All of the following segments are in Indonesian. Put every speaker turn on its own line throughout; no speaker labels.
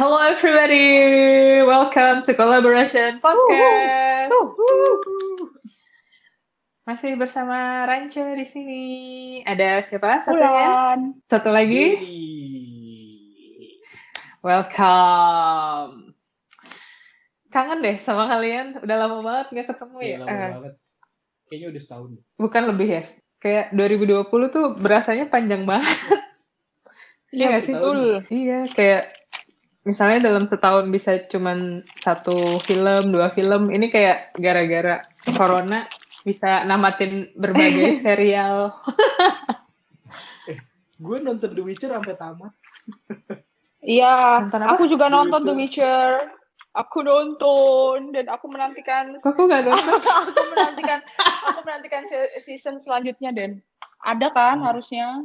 Hello everybody, welcome to Collaboration Podcast. Masih bersama Ranca di sini. Ada siapa? Satunya?
Bulan.
Satu lagi. Welcome. Kangen deh sama kalian. Udah lama banget nggak ketemu
Iya,
ya.
lama
Eh,
banget. Kayaknya udah setahun.
bukan lebih ya. Kayak 2020 tuh berasanya panjang banget. Iya nggak sih? Iya, kayak misalnya dalam setahun bisa cuman satu film, dua film. Ini kayak gara-gara corona bisa namatin berbagai serial.
Gue nonton The Witcher sampai tamat. Iya, aku juga
The
nonton The
Witcher.
Witcher. Aku nonton dan aku menantikan
Kok aku nggak nonton?
aku menantikan aku menantikan se- season selanjutnya Den. Ada kan harusnya?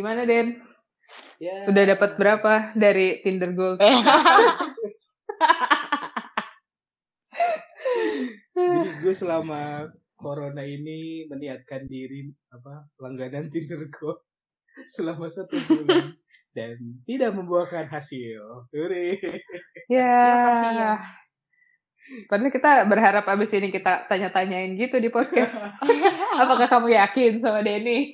Gimana Den?
Ya.
Udah dapat berapa dari Tinder Gold?
Jadi gue selama corona ini meniatkan diri apa langganan Tinder Gold selama satu bulan dan tidak membuahkan hasil. Hore.
Ya.
kasihan.
Padahal kita berharap abis ini kita tanya-tanyain gitu di podcast. Apakah kamu yakin sama Denny?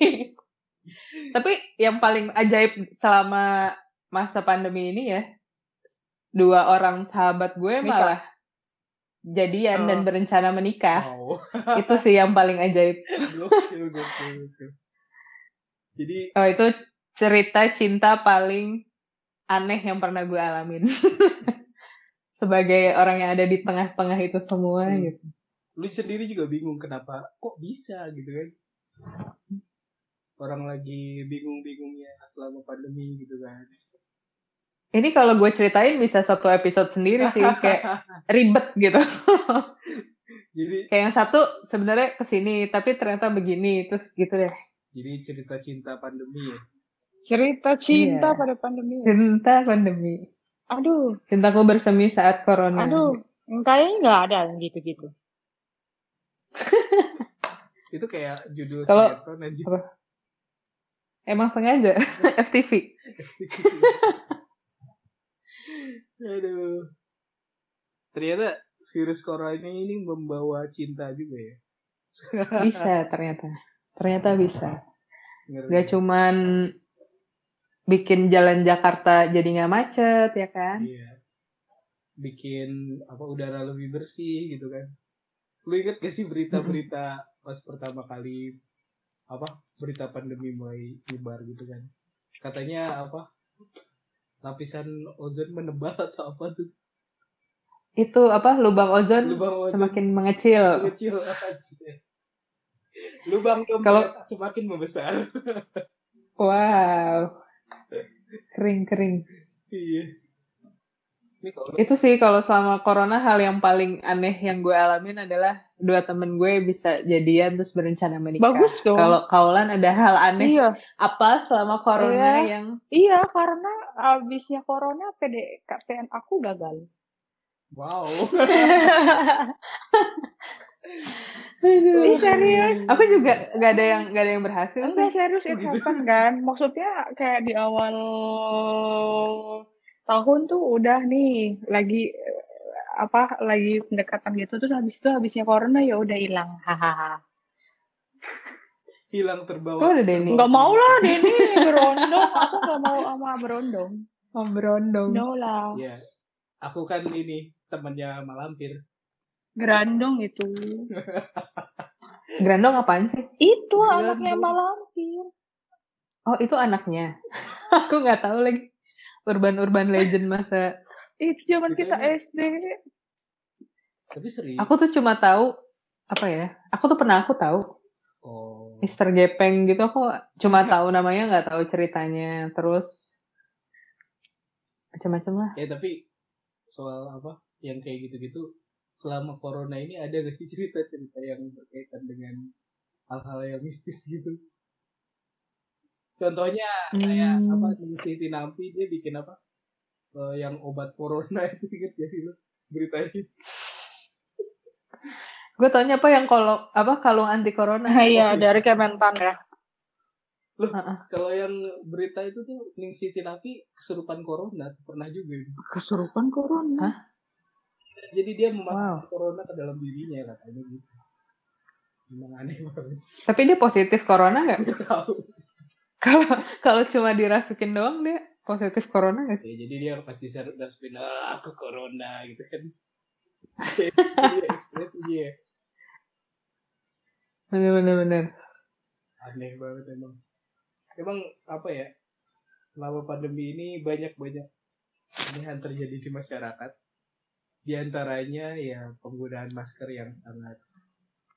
Tapi yang paling ajaib selama masa pandemi ini ya, dua orang sahabat gue
Nikah.
malah jadian dan
Oh.
berencana menikah.
Wow.
Itu sih yang paling ajaib.
Gokil, gokil, gokil. Jadi
Oh itu cerita cinta paling aneh yang pernah gue alamin. Sebagai orang yang ada di tengah-tengah itu semua
Hmm.
gitu.
lu sendiri juga bingung kenapa kok bisa gitu kan orang lagi bingung-bingungnya selama pandemi gitu kan
Ini kalau gue ceritain bisa satu episode sendiri sih, kayak ribet gitu.
jadi
kayak yang satu sebenarnya ke sini tapi ternyata begini terus gitu deh.
jadi cerita cinta pandemi ya
Cerita cinta
Iya.
pada pandemi.
Cinta pandemi.
Aduh,
Cintaku bersemi saat corona.
aduh. Kayaknya nggak ada yang gitu-gitu.
itu kayak judul
Kalau-
sinetron anjir.
Apa? Emang sengaja FTV.
aduh ternyata virus corona ini membawa cinta juga ya
Bisa ternyata. Ternyata bisa.
Ngeri.
Gak cuman bikin jalan Jakarta jadi nggak macet ya kan?
Iya. Bikin apa udara lebih bersih gitu kan. Lu inget gak sih berita-berita pas pertama kali apa berita pandemi mulai nyebar gitu kan. Katanya apa lapisan ozon menebal atau apa tuh
Itu apa lubang ozon
lubang ozon
semakin mengecil.
aja. Lubang
Kalau-
semakin membesar.
Wow. Kering kering.
iya.
Itu sih kalau selama corona hal yang paling aneh yang gue alamin adalah dua temen gue bisa jadian terus berencana menikah.
Bagus dong.
Kalau Kaulan ada hal aneh
Iya,
apa selama corona
Iya.
yang
iya karena abisnya corona PDKTN aku gagal.
wow.
Ih serius?
Aku juga nggak ada yang nggak ada yang berhasil.
Enggak
sih.
serius it
gitu.
happen kan. Maksudnya kayak di awal tahun tuh udah nih lagi eh, apa lagi pendekatan gitu terus habis itu habisnya corona ya udah hilang hahaha
Hilang terbawa.
Oh, udah Denny.
nggak mau lah Denny berondong aku nggak mau sama berondong
Oh, berondong.
no lah
Iya. Aku kan ini temannya Malampir.
gerandong itu
Grandong apaan sih?
itu anaknya malampir
Oh, itu anaknya. Aku nggak tahu lagi. Urban-urban legend masa.
itu zaman kita
emang-
SD
Tapi serius.
Aku tuh cuma tahu apa ya? Aku tuh pernah aku tahu
Oh.
Mister Gepeng gitu. Aku cuma tahu namanya nggak tahu ceritanya. Terus macam-macam lah.
Ya tapi soal apa yang kayak gitu-gitu selama corona ini ada gak sih cerita-cerita yang berkaitan dengan hal-hal yang mistis gitu contohnya kayak
Hmm.
apa di Siti Nampi dia bikin apa Eh, yang obat corona itu inget gak sih lo beritanya
Gue taunya apa yang kalau apa kalung anti corona.
Iya, dari Kementan ya.
Heeh.
kalau yang berita itu tuh Ning Siti Nampi kesurupan corona pernah juga itu.
Kesurupan corona.
Hah?
jadi dia memasukkan
Wow.
corona ke dalam dirinya katanya gitu Emang aneh banget
Tapi dia positif corona nggak?
Gak tahu
Kalau kalau cuma dirasukin doang dia positif corona sih?
ya, jadi dia pas diserut dustbin ah aku corona gitu kan. Dia ekspresi dia
Bener bener bener.
aneh banget emang. Emang apa ya selama pandemi ini banyak banyak yang terjadi di masyarakat. Di antaranya ya penggunaan masker yang sangat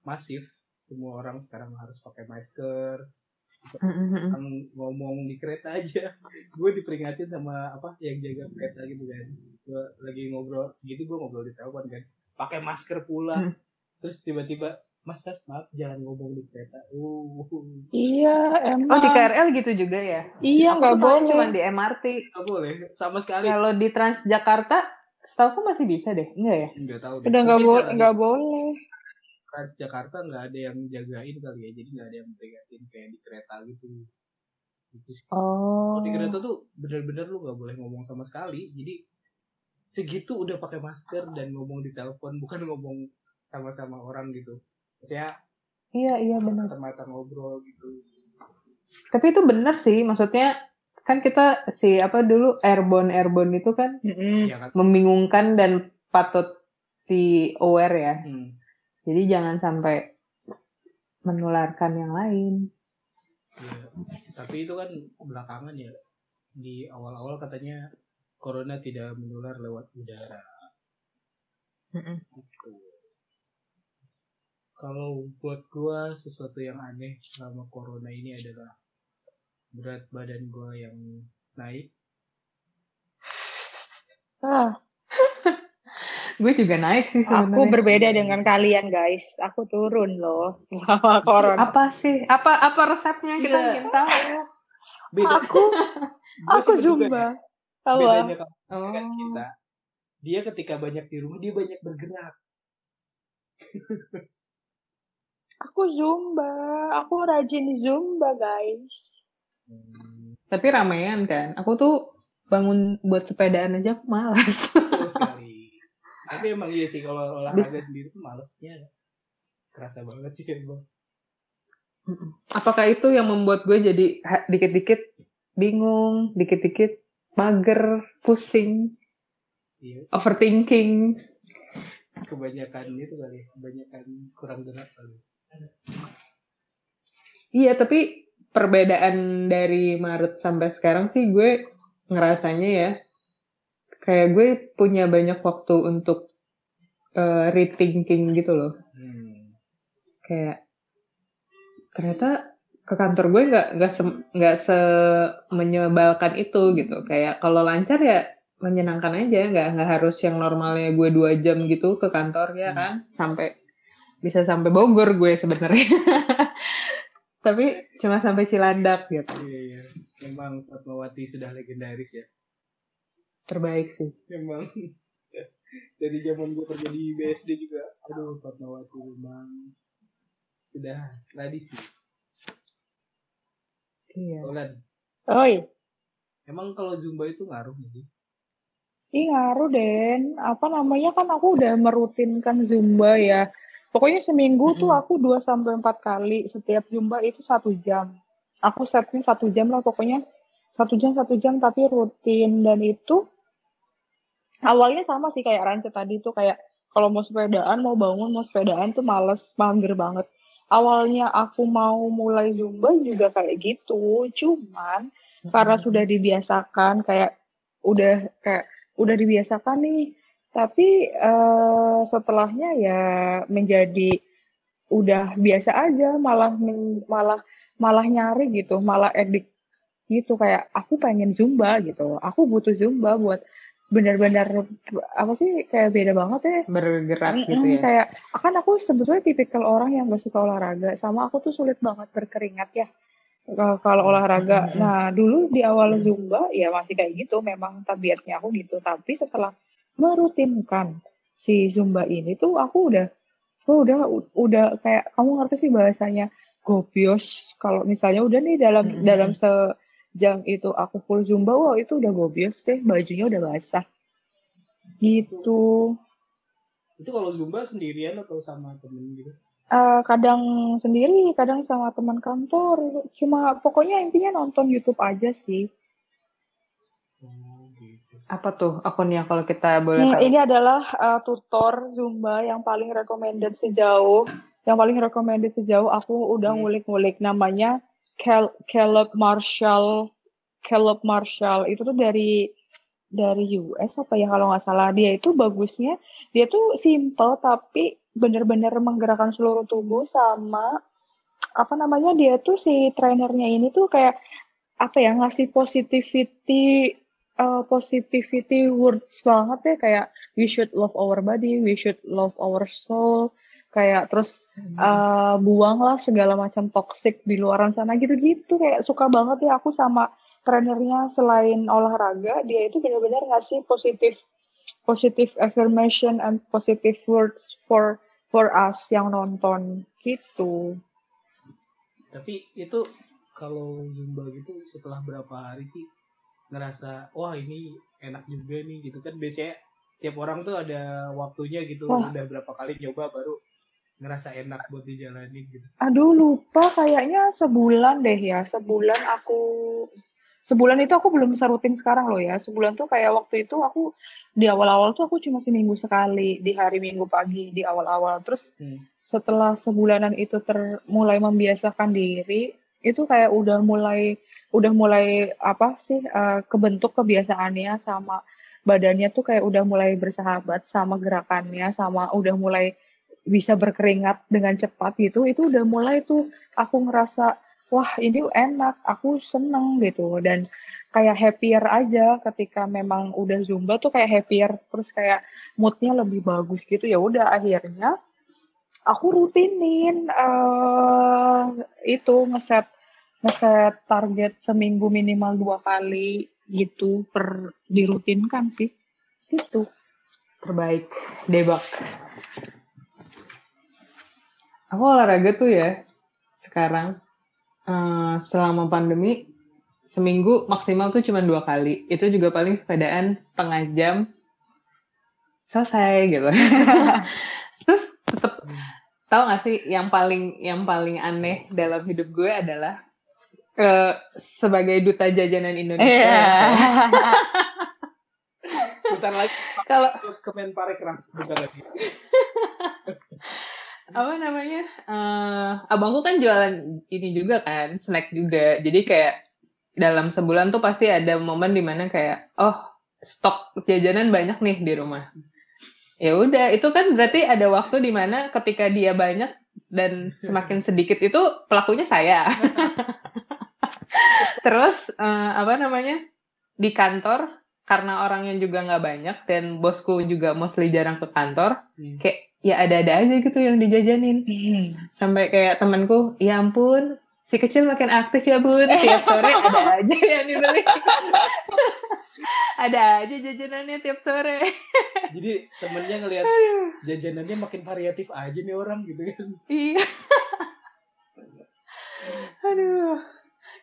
masif. Semua orang sekarang harus pakai masker Orang ngomong di kereta aja gue diperingatin sama apa yang jaga kereta gitu kan gue lagi ngobrol segitu gue ngobrol di telepon kan pakai masker pula
Hmm.
terus tiba-tiba mas mas maaf jangan ngomong di kereta uh
Iya, emang.
Oh di KRL gitu juga ya?
Iya,
Aku
nggak boleh.
Cuma di MRT.
nggak boleh sama sekali
Kalau di Transjakarta, setahu masih bisa deh, enggak ya?
nggak tahu deh.
Udah nggak boleh, nggak boleh.
Transjakarta nggak ada yang jagain kali ya jadi nggak ada yang peringatin kayak di kereta gitu itu sih
Oh.
Kalau di kereta tuh bener-bener lu nggak boleh ngomong sama sekali jadi segitu udah pakai masker dan ngomong di telepon bukan ngomong sama-sama orang gitu ya
Iya iya benar.
mata-mata ngobrol gitu
Tapi itu benar sih, maksudnya kan kita si apa dulu airborne airborne itu kan
ya kan
membingungkan dan patut di aware ya.
Hmm.
Jadi jangan sampai menularkan yang lain.
Iya. tapi itu kan belakangan ya di awal-awal katanya corona tidak menular lewat udara gitu. Kalau buat gua sesuatu yang aneh selama corona ini adalah berat badan gua yang naik.
Ah,
Gue juga naik sih sebenarnya.
aku berbeda dengan kalian guys. Aku turun loh selama corona.
Apa sih? Apa apa resepnya kita
Iya.
ingin tahu.
Beda.
Aku,
gua
aku zumba.
ya? Bedanya kamu
Oh.
dengan kita. Dia ketika banyak di rumah dia banyak bergerak.
Aku zumba. Aku rajin zumba guys.
Tapi ramean kan. Aku tuh bangun buat sepedaan aja aku malas.
Betul sekali. Tapi emang iya sih kalau olahraga sendiri tuh malesnya kerasa banget sih emang.
Apakah itu yang membuat gue jadi dikit-dikit bingung, dikit-dikit mager, pusing,
Iya,
overthinking?
kebanyakan itu kali, kebanyakan kurang gerak kali.
Iya, tapi perbedaan dari Maret sampai sekarang sih gue ngerasanya ya, kayak gue punya banyak waktu untuk eh, rethinking gitu loh.
Hmm.
Kayak ternyata ke kantor gue nggak nggak se, nggak se menyebalkan itu gitu. Kayak kalau lancar ya menyenangkan aja, nggak nggak harus yang normalnya gue dua jam gitu ke kantor ya
Hmm.
kan, sampai bisa sampai Bogor gue sebenarnya. Tapi cuma sampai Cilandak gitu.
Iya, iya. Memang Fatmawati sudah legendaris ya.
Terbaik sih.
Memang dari zaman gue kerja di BSD juga, aduh Fatmawati memang sudah tradisi.
Iya.
Olan,
Oi,
emang kalau Zumba itu ngaruh nggak sih?
Ih ngaruh Den, apa namanya kan aku udah merutinkan Zumba ya. Pokoknya seminggu tuh
Mm-mm.
aku 2 sampai 4 kali. Setiap Zumba itu satu jam. Aku setnya satu jam lah pokoknya. Satu jam, satu jam tapi rutin. Dan itu awalnya sama sih kayak Rance tadi tuh kayak kalau mau sepedaan, mau bangun, mau sepedaan tuh males, mager banget. Awalnya aku mau mulai Zumba juga kayak gitu. Cuman karena sudah dibiasakan kayak udah kayak udah dibiasakan nih tapi eh, setelahnya ya menjadi udah biasa aja malah malah malah nyari gitu malah edik gitu kayak aku pengen zumba gitu aku butuh zumba buat benar-benar apa sih kayak beda banget ya.
Bergerak
Mm-mm,
gitu ya.
kayak kan aku sebetulnya tipikal orang yang gak suka olahraga. Sama aku tuh sulit banget berkeringat ya kalau olahraga.
Mm-mm.
nah dulu di awal zumba ya masih kayak gitu memang tabiatnya aku gitu. Tapi setelah merutinkan si zumba ini tuh aku udah aku udah udah kayak kamu ngerti sih bahasanya gobios kalau misalnya udah nih dalam
Mm-mm.
dalam sejam itu aku full zumba wah itu udah gobios deh bajunya udah basah gitu
Itu kalau Zumba sendirian atau sama temen gitu?
Eh, kadang sendiri kadang sama teman kantor cuma pokoknya intinya nonton YouTube aja sih
Oh, gitu.
apa tuh akunnya kalau kita boleh
Hmm,
tahu
ini adalah uh, tutor Zumba yang paling recommended sejauh yang paling recommended sejauh aku udah
Hmm.
ngulik-ngulik namanya Caleb Marshall Caleb Marshall itu tuh dari dari US apa ya kalau nggak salah. Dia itu bagusnya dia tuh simple tapi bener-bener menggerakkan seluruh tubuh sama apa namanya dia tuh si trainernya ini tuh kayak apa ya ngasih positivity uh, positivity words banget ya. Kayak we should love our body, we should love our soul, kayak terus uh, buanglah segala macam toxic di luaran sana gitu-gitu kayak suka banget ya aku sama trainernya selain olahraga dia itu benar-benar ngasih positif positive affirmation and positive words for for us yang nonton gitu.
Tapi itu kalau Zumba gitu setelah berapa hari sih ngerasa wah ini enak juga nih gitu kan biasanya tiap orang tuh ada waktunya gitu
Wah.
udah berapa kali nyoba baru ngerasa enak buat dijalanin gitu.
Aduh lupa kayaknya sebulan deh ya sebulan aku sebulan itu aku belum bisa rutin sekarang loh ya sebulan tuh kayak waktu itu aku di awal-awal tuh aku cuma seminggu sekali di hari minggu pagi di awal-awal terus
Hmm.
setelah sebulanan itu ter mulai membiasakan diri itu kayak udah mulai udah mulai apa sih eh, kebentuk kebiasaannya sama badannya tuh kayak udah mulai bersahabat sama gerakannya sama udah mulai bisa berkeringat dengan cepat gitu itu udah mulai tuh aku ngerasa wah ini enak aku seneng gitu. Dan kayak happier aja ketika memang udah zumba tuh kayak happier terus kayak moodnya lebih bagus gitu. Ya udah akhirnya aku rutinin eh itu ngeset ngeset target seminggu minimal dua kali gitu per dirutinkan sih. Gitu.
Terbaik debak aku olahraga tuh ya sekarang. Eh, selama pandemi seminggu maksimal tuh cuma dua kali. Itu juga paling sepedaan setengah jam. Selesai gitu. Terus tetep tahu gak sih yang paling yang paling aneh dalam hidup gue adalah eh, sebagai duta jajanan Indonesia.
Iya.
Bentar lagi.
Kalau
Kemenparekraf bentar lagi.
apa namanya? Eh abangku kan jualan ini juga kan snack juga. Jadi kayak dalam sebulan tuh pasti ada momen di mana kayak oh stok jajanan banyak nih di rumah. Ya udah itu kan berarti ada waktu di mana ketika dia banyak dan semakin sedikit itu pelakunya saya. Terus eh, apa namanya? Di kantor karena orangnya juga nggak banyak dan bosku juga mostly jarang ke kantor
Hmm.
kayak ya ada-ada aja gitu yang dijajanin. Sampai kayak temanku ya ampun si kecil makin aktif ya bun. Tiap sore ada aja yang dibeli. Ada aja jajanannya tiap sore.
Jadi temennya ngelihat jajanannya makin variatif aja nih orang gitu kan.
iya. Aduh.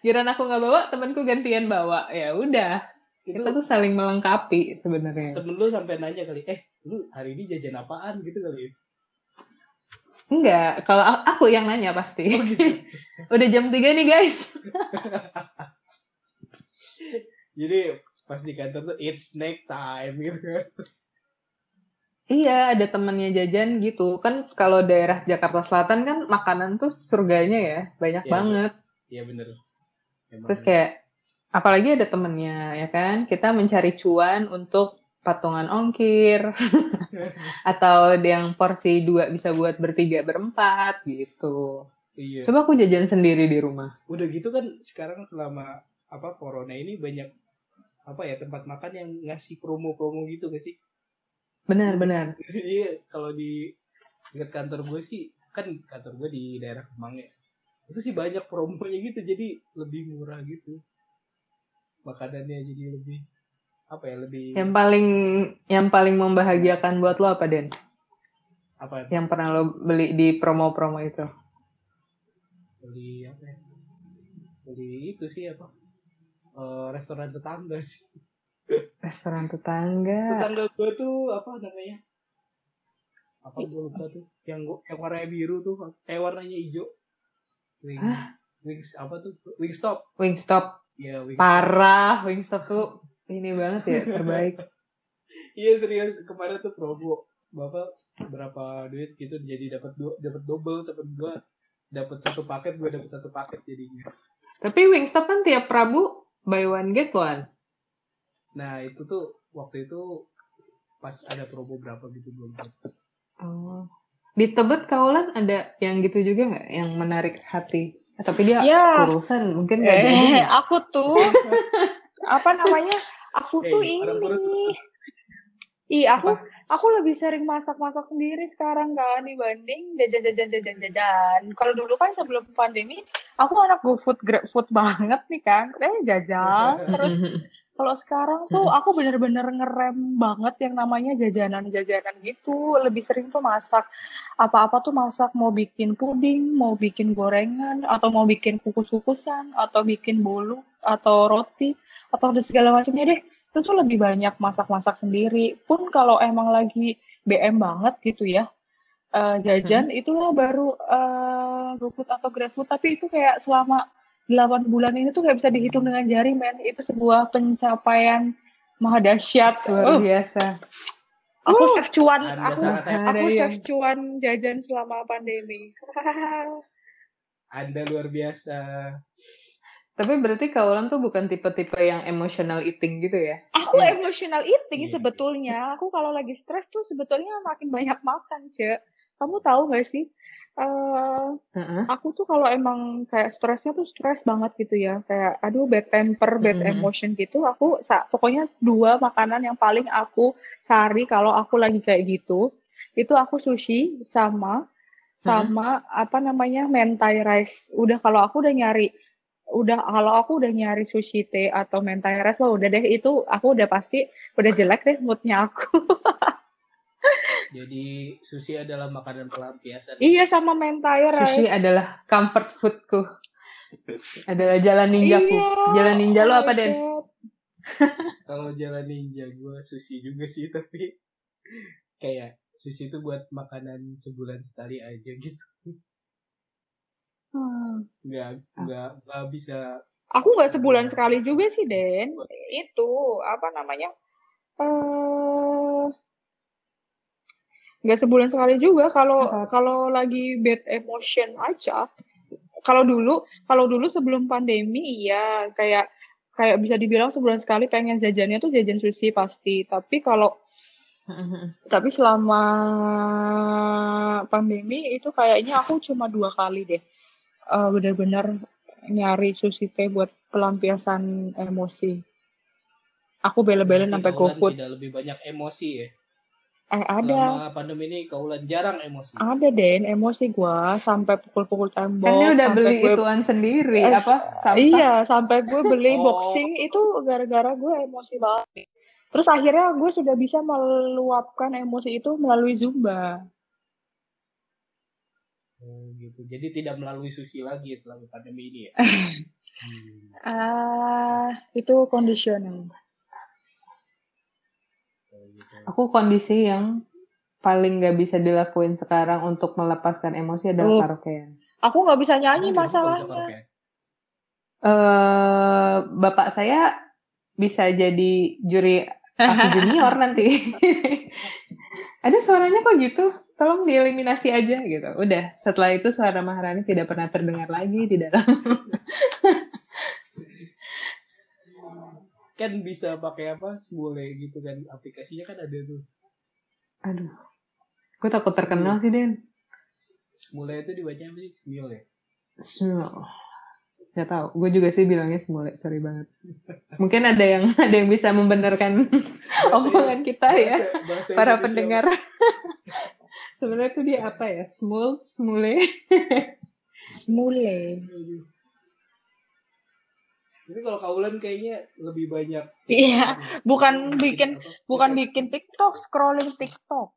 Giran aku nggak bawa temanku gantian bawa. Ya udah
Itu
kita tuh saling melengkapi sebenarnya
temen lu sampai nanya kali, eh lu hari ini jajan apaan gitu kali.
enggak kalau aku yang nanya pasti
Oh gitu.
udah jam 3 nih guys
Jadi pas di kantor tuh it's snack time gitu kan.
Iya, ada temennya jajan gitu. Kan kalau daerah Jakarta Selatan kan makanan tuh surganya ya, banyak
Iya,
banget.
Iya bener. Emang.
Terus kayak apalagi ada temennya ya kan, kita mencari cuan untuk patungan ongkir atau yang porsi dua bisa buat bertiga berempat gitu.
iya.
Coba aku jajan sendiri di rumah.
Udah gitu kan sekarang selama apa corona ini banyak apa ya tempat makan yang ngasih promo-promo gitu gak sih
Benar, benar.
iya kalau di dekat kantor gue sih kan kantor gue di daerah Kemang ya itu sih banyak promonya gitu jadi lebih murah gitu makanannya jadi lebih apa ya lebih
Yang paling yang paling membahagiakan buat lo apa, Den?
apa?
Yang pernah lo beli di promo-promo itu?
beli apa ya? Beli itu sih apa? Eh, restoran tetangga sih.
Restoran tetangga.
tetangga gue tuh apa namanya? Apa gue lupa tuh? Yang gua- yang warnanya biru tuh eh warnanya hijau. Wing, wings apa tuh? Wingstop.
Wingstop.
Ya wings
Parah, Wingstop tuh ini banget ya, terbaik.
iya serius kemarin tuh promo bapak berapa duit gitu jadi dapat dua dapat double dapat dua dapat satu paket gue dapat satu paket jadinya
Tapi Wingstop kan tiap Rabu buy one get one.
nah itu tuh waktu itu pas ada promo berapa gitu belum.
Oh. Di Tebet Kaulan ada yang gitu juga nggak? Yang menarik hati? Eh, tapi dia
Ya.
urusan mungkin jadi.
Eh, aku tuh apa namanya? Aku tuh
Eh, kurus
ini. Ih, aku aku lebih sering masak-masak sendiri sekarang kan dibanding jajan-jajan-jajan-jajan. Kalau dulu kan sebelum pandemi, aku anak GoFood, GrabFood banget nih kan. Eh, jajan. Terus kalau sekarang tuh aku bener-bener ngerem banget yang namanya jajanan-jajanan gitu. Lebih sering tuh masak. Apa-apa tuh masak. Mau bikin puding, mau bikin gorengan, atau mau bikin kukus-kukusan, atau bikin bolu, atau roti, atau segala macamnya deh. Itu tuh lebih banyak masak-masak sendiri. Pun kalau emang lagi BM banget gitu ya, eh, jajan itulah baru eh, GoFood atau GrabFood. Tapi itu kayak selama 8 bulan ini tuh nggak bisa dihitung dengan jari, men. Itu sebuah pencapaian maha dahsyat.
Luar
Oh,
biasa.
aku
Uh,
save cuan, aku aku save cuan jajan selama pandemi.
anda luar biasa
Tapi berarti Kaulan tuh bukan tipe-tipe yang emotional eating gitu ya?
Aku
Iya.
emotional eating
Iya.
sebetulnya. Aku kalau lagi stres tuh sebetulnya makin banyak makan, Cek. Kamu tahu gak sih? Eh
Heeh.
aku tuh kalau emang kayak stresnya tuh stres banget gitu ya. Kayak aduh bad temper, bad
Mhm.
emotion gitu. Aku sa- pokoknya dua makanan yang paling aku cari kalau aku lagi kayak gitu. Itu aku sushi sama sama apa namanya mentai rice. Udah kalau aku udah nyari udah kalau aku udah nyari sushi teh atau mentai rice wah udah deh itu aku udah pasti udah jelek deh moodnya aku.
jadi sushi adalah makanan pelampiasan
iya sama mentai rice.
Sushi adalah comfort foodku. adalah jalan ninjaku.
Iya,
Jalan ninja lo apa, Den?
Kalau jalan ninja gue sushi juga sih tapi kayak sushi itu buat makanan sebulan sekali aja gitu
Hmm.
nggak nggak nggak bisa
Aku nggak sebulan sekali juga sih, Den. Itu apa namanya? eh nggak sebulan sekali juga. Kalau
Apa?
kalau lagi bad emotion aja. Kalau dulu, kalau dulu sebelum pandemi, iya kayak kayak bisa dibilang sebulan sekali pengen jajannya tuh jajan sushi pasti. Tapi kalau tapi selama pandemi itu kayaknya aku cuma dua kali deh eh, benar-benar nyari sushi teh buat pelampiasan emosi. Aku bela-belain sampai GoFood.
tidak lebih banyak emosi ya
Eh ada,
selama pandemi ini kaulan jarang emosi
ada Den emosi gua sampai pukul-pukul tembok.
Kan dia udah beli
gue
ituan sendiri
Eh,
apa? Samsung.
Iya, sampai gue beli
Oh.
boxing itu gara-gara gue emosi banget. Terus akhirnya gue sudah bisa meluapkan emosi itu melalui Zumba.
Oh, gitu jadi tidak melalui sushi lagi selama pandemi ini ya Hmm.
Ah, itu kondisional.
Gitu.
Aku kondisi yang paling nggak bisa dilakuin sekarang untuk melepaskan emosi adalah
Oh.
karaokean.
Aku nggak bisa nyanyi
bisa
masalahnya.
eh bapak saya bisa jadi juri aku junior nanti. Ada suaranya kok gitu? Tolong dieliminasi aja gitu. Udah, setelah itu suara Maharani tidak pernah terdengar lagi di dalam.
kan bisa pakai apa semule gitu kan aplikasinya kan ada tuh
Aduh. Gue takut terkenal sih, Den.
semule itu dibaca apa sih Smule ya
Smule. Gak tau. Gue juga sih bilangnya semule. Sorry banget. Mungkin ada yang ada yang bisa membenarkan omongan kita ya,
Bahasa- bahasa
para
Indonesia.
pendengar. Sebenarnya tuh dia apa ya? Smul, smule.
Smule.
Tapi kalau kaulan kayaknya lebih banyak.
Iya, bukan bikin
apa,
bukan
bisa-
bikin TikTok, scrolling TikTok.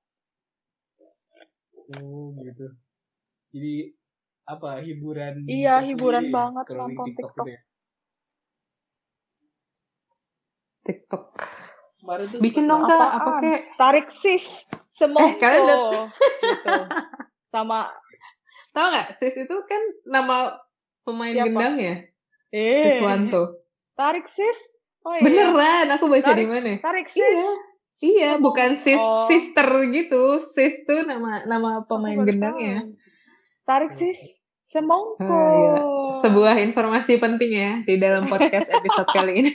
Oh gitu. Jadi apa hiburan?
Iya, hiburan
ya,
banget
scrolling
nonton TikTok.
gitu ya.
TikTok.
Kemarin tuh
Bikin dong kak,
Apaan?
apa kek?
Tarik sis, semongko.
Eh, kalian
gitu. Sama
Tahu nggak? Sis itu kan nama pemain
Siapa?
gendang ya?
Eh
Siswanto.
tarik sis. Oh iya.
Beneran, aku baca
Tarik-
di mana?
Tarik sis.
Iya. Iya, bukan sis
Oh,
sister gitu. Sis tuh nama nama pemain gendangnya.
Tarik sis, semongko.
Ah, iya. Sebuah informasi penting ya di dalam podcast episode kali ini.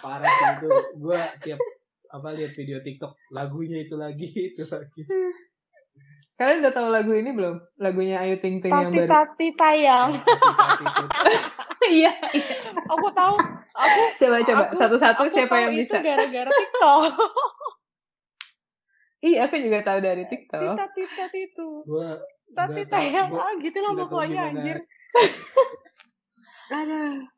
parah sih itu. Gua tiap apa lihat video TikTok lagunya itu lagi itu lagi.
Kalian udah tahu lagu ini belum? Lagunya Ayu Ting Ting yang baru.
tati tayang.
Itu.
Iya.
Aku tahu. Aku
Coba coba satu-satu siapa yang
itu
bisa?
gara-gara TikTok.
Iya, aku juga tahu dari TikTok.
Tita tita itu.
Tahu-
tayang ah gitu
tahu
pokoknya anjir.
Aduh.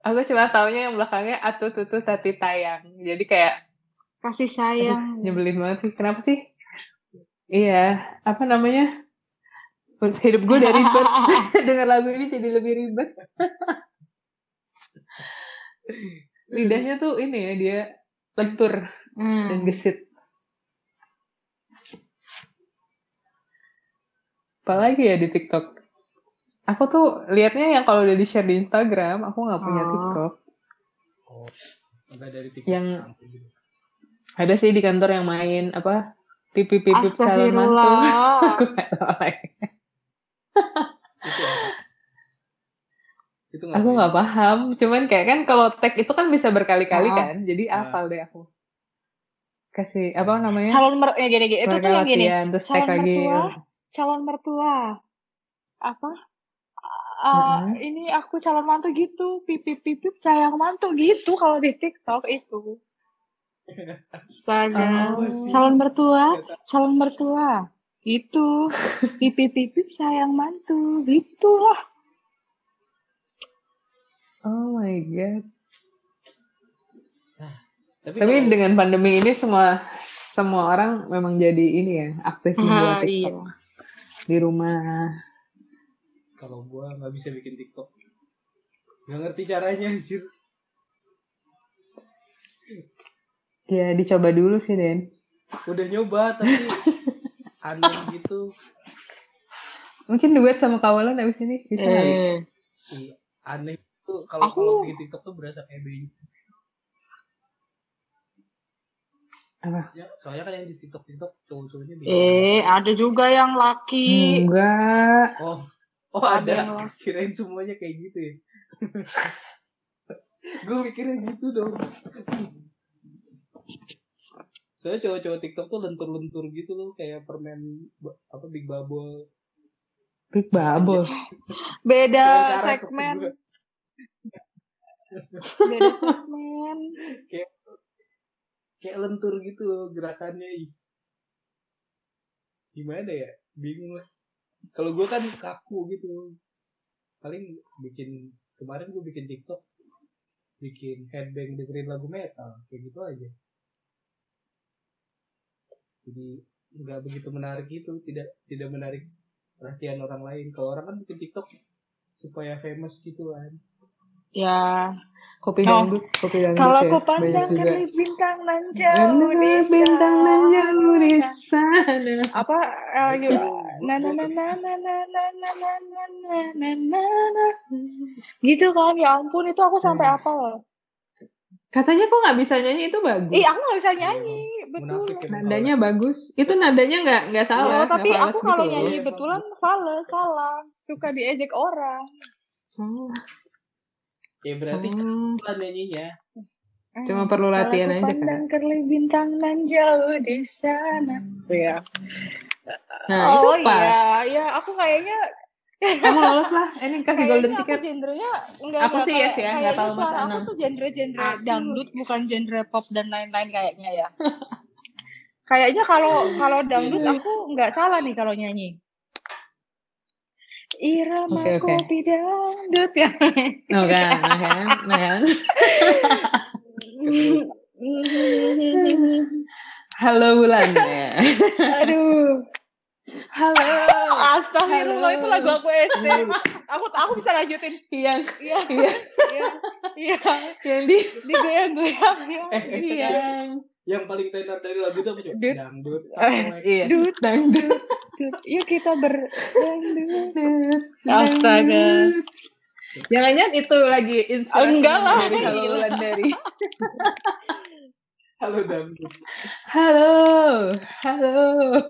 Aku cuma taunya yang belakangnya atu tutu tati tayang. Jadi kayak
Kasih
aduh,
sayang.
nyebelin banget sih. Kenapa sih? Iya, apa namanya? Hidup gue udah ribet. Dengar lagu ini jadi lebih ribet. Lidahnya tuh ini ya, dia lentur dan
Hmm.
gesit. Apalagi ya di TikTok? Aku tuh liatnya yang kalau udah di-share di Instagram, aku nggak punya
Oh.
TikTok.
Oh, enggak dari TikTok.
Yang- Ada sih di kantor yang main apa pipi pipi calon mantu.
Astagfirullah.
Aku nggak tahu lagi.
Itu apa? Itu
Aku nggak paham. Cuman kayak kan kalau tag itu kan bisa berkali-kali
Oh.
kan. Jadi
Ah.
hafal deh aku. Kasih apa namanya?
Calon mer ya gini gini. Itu tuh yang gini.
terus
calon
lagi.
mertua. Calon mertua. Apa? Ah,
Mm-mm.
ini aku calon mantu gitu, pipip pipip sayang mantu gitu kalau di TikTok itu. Astaga. Calon mertua, calon mertua. Itu pipip pipip sayang mantu, gitulah.
Oh my god.
Tapi,
Tapi
kalau-
dengan pandemi ini semua semua orang memang jadi ini ya aktif
Ah,
membuat TikTok
iya.
di rumah.
kalau gua nggak bisa bikin TikTok. Nggak ngerti caranya anjir.
Ya dicoba dulu sih Den.
Udah nyoba tapi aneh gitu.
Mungkin duet sama kawalan abis ini bisa kali.
Eh,
Iya, aneh itu kalau
Aku-
kalau bikin TikTok tuh berasa kayak bayi.
Apa?
Ya, soalnya kan yang di TikTok TikTok cowok-cowoknya
eh, ada juga yang laki.
Enggak.
Oh, oh
Ada
ada. Kirain semuanya kayak gitu ya. gue mikirnya gitu dong. Soalnya cowok-cowok TikTok tuh lentur-lentur gitu loh, kayak permen apa Big Bubble.
Big Bubble.
Beda segmen, beda segmen.
kayak kayak lentur gitu loh gerakannya. Gimana ya? Bingung lah. Kalau gue kan kaku gitu. Paling bikin kemarin gue bikin TikTok bikin headbang dengerin lagu metal kayak gitu aja. Jadi nggak begitu menarik gitu, tidak tidak menarik perhatian orang lain. Kalau orang kan bikin TikTok supaya famous gitu kan.
Ya,
Kopi
Oh.
dangdut, kopi dangdut
kalau
ya.
aku pandang ke bintang nan jauh di
bintang nan jauh di
sana.
sana.
Apa? eh,
Itu,
gitu.
gua-
Na na na na na na na na na na na na na na. Gitu kan? Ya ampun, itu aku sampai
Hmm.
apa loh.
Katanya kok nggak bisa nyanyi itu bagus.
Ih, aku nggak bisa nyanyi, betul.
Munafik
Nadanya bagus. Itu nadanya nggak nggak
Iya,
salah.
tapi
nggak
aku kalau
gitu
nyanyi betulan fals, salah. Suka diejek orang.
Oh.
Ya berarti
Hmm.
pelan nyanyinya.
Cuma perlu latihan aja,
pandang kerli bintang nan jauh di sana. Ya.
Nah,
oh
itu pas.
iya, ya aku kayaknya
Kamu lolos lah. Ini kasih golden
Kayaknya aku
ticket.
genrenya enggak
Aku
enggak
sih yes ya, nggak
kayaknya
tahu Mas Anam.
aku tuh genre-genre dangdut bukan genre pop dan lain-lain kayaknya ya. kayaknya kalau kalau dangdut
Iya.
aku nggak salah nih kalau nyanyi. Irama
Oke, oke.
kopi dangdut ya.
No kan, no kan, no kan. Halo Bulan. Ya.
Aduh.
Halo.
Astagfirullah
Halo.
itu lagu aku SD. Aku aku bisa lanjutin.
Yang
Iya.
Iya.
Iya. Iya.
yang di
Digoyang-goyang ya.
yang
Yang paling tenar dari lagu itu apa coba?
Dut.
Dangdut.
Eh,
iya.
Dut.
Dangdut.
Dut. Yuk kita berdangdut.
Dangdut.
Astaga.
Jangan-jangan itu lagi inspirasi
Enggak lah,
dari Halo
gila.
Bulan dari.
Halo Dangdut.
Halo. Halo.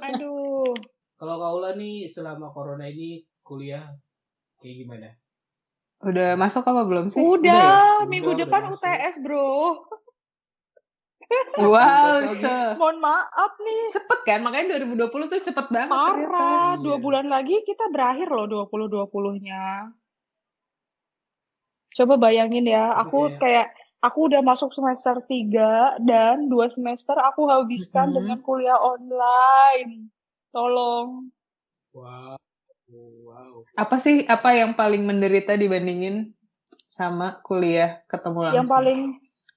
Aduh.
Kalau Kaula nih selama corona ini kuliah kayak gimana?
Udah masuk apa belum sih?
Udah,
ya?
minggu
Udah,
depan
udah masuk.
UTS, Bro.
Wow,
Mohon maaf nih.
cepet kan? Makanya 2020 tuh cepet banget.
Parah, dua
Iya.
bulan lagi kita berakhir loh 2020-nya. Coba bayangin ya, aku
Iya.
kayak aku udah masuk semester 3 dan dua semester aku habiskan
Mhm.
dengan kuliah online. Tolong.
Wow. Wow.
Apa sih apa yang paling menderita dibandingin sama kuliah ketemu langsung?
Yang paling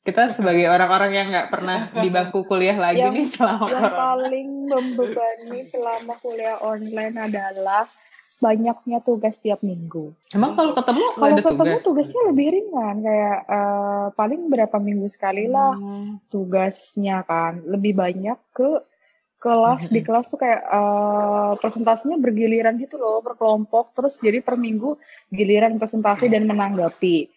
Kita sebagai orang-orang yang nggak pernah di bangku kuliah lagi
Yang-
nih selama
yang
corona.
paling membebani selama kuliah online adalah banyaknya tugas tiap minggu.
Emang kalau ketemu
Kalau
ada
ketemu
tugas?
tugasnya lebih ringan, kayak eh, paling berapa minggu sekali lah
Hmm.
tugasnya kan. Lebih banyak ke kelas di kelas tuh kayak eh, presentasinya bergiliran gitu loh, berkelompok. Terus jadi per minggu giliran presentasi dan menanggapi.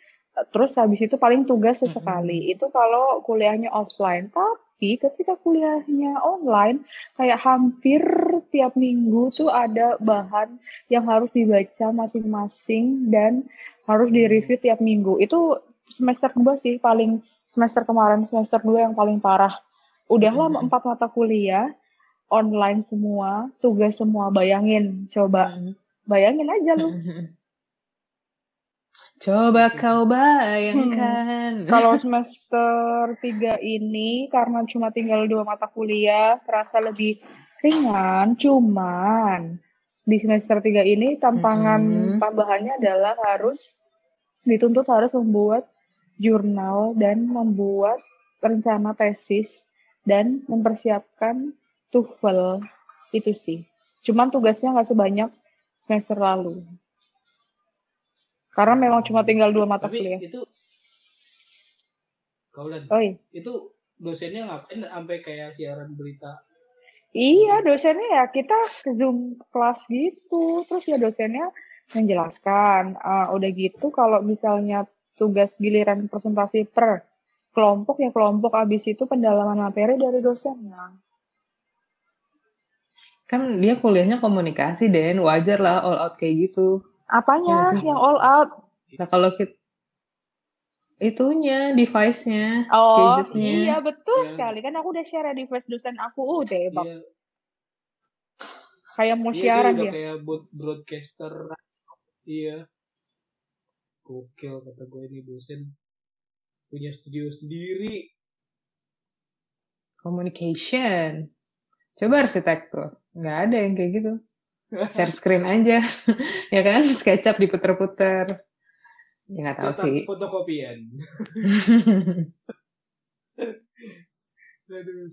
Terus habis itu paling tugas sesekali. Itu kalau kuliahnya offline. Tapi ketika kuliahnya online, kayak hampir tiap minggu tuh ada bahan yang harus dibaca masing-masing dan harus direview tiap minggu. Itu semester kedua sih paling semester kemarin semester dua yang paling parah. Udah lah
Mhm.
empat mata kuliah online semua, tugas semua. Bayangin, coba
Hmm.
bayangin aja lu.
Coba kau bayangkan.
Kalau semester 3 ini karena cuma tinggal dua mata kuliah, terasa lebih ringan. Cuman di semester 3 ini tantangan
Mhm.
tambahannya adalah harus dituntut harus membuat jurnal dan membuat rencana tesis dan mempersiapkan TOEFL itu sih. Cuman tugasnya nggak sebanyak semester lalu. Karena memang cuma tinggal dua mata
Tapi
kuliah.
itu Kaulan,
Oi.
itu dosennya ngapain sampai kayak siaran berita?
Iya, dosennya ya kita ke Zoom kelas gitu. Terus ya dosennya menjelaskan. Ah, udah gitu kalau misalnya tugas giliran presentasi per kelompok ya kelompok abis itu pendalaman materi dari dosennya.
Kan dia kuliahnya komunikasi Den, wajar lah all out kayak gitu.
Apanya
sih.
yang all out?
Nah kalau kita itunya device-nya,
Oh,
gadgetnya.
iya betul
Iya.
sekali. Kan aku udah share device dosen aku. Uh, tebak.
Iya,
Kayak mau
dia
siaran
udah
dia.
kayak broad- broadcaster. Iya. Gokil kata gue ini dosen punya studio sendiri.
communication. Coba arsitektur, nggak ada yang kayak gitu. Share screen aja, ya kan? SketchUp diputer-puter. Ya nggak tahu
Cetak
sih.
fotokopian. Aduh,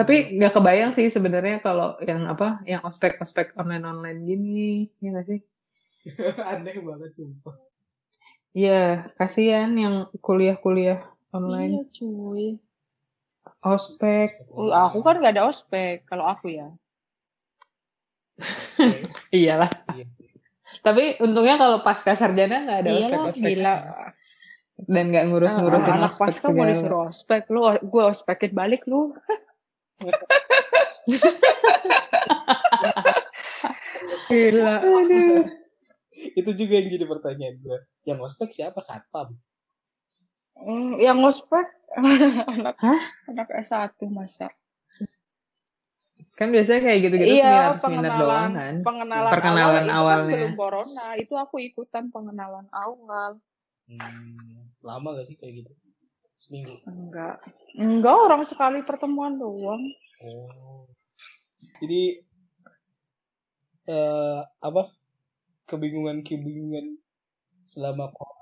Tapi nggak kebayang sih sebenarnya kalau yang apa, yang ospek-ospek online-online gini, ya nggak sih?
aneh banget sumpah.
Iya, kasihan yang kuliah-kuliah online,
Iya cuy.
ospek.
Uh, aku kan nggak ada ospek kalau aku ya.
Iyalah.
Iya.
Tapi untungnya kalau pasca sarjana nggak ada
Iyalah,
ospek-ospek.
gila.
Dan nggak ngurus-ngurusin
anak
ospek
pasca mau
segala.
disuruh ospek lu, gue ospekin balik lu.
Gila.
Itu juga yang jadi pertanyaan gue. Yang ospek siapa? Satpam.
Hmm, yang ospek anak
Hah?
anak S1 masa.
Kan biasanya kayak gitu-gitu
iya,
seminar seminar
pengenalan,
doang kan.
pengenalan,
Perkenalan
awal itu
awalnya.
kan belum corona. Itu aku ikutan pengenalan awal.
Hmm, lama gak sih kayak gitu? Seminggu.
Enggak. Enggak, orang sekali pertemuan doang.
Oh. Jadi eh apa? Kebingungan-kebingungan selama kok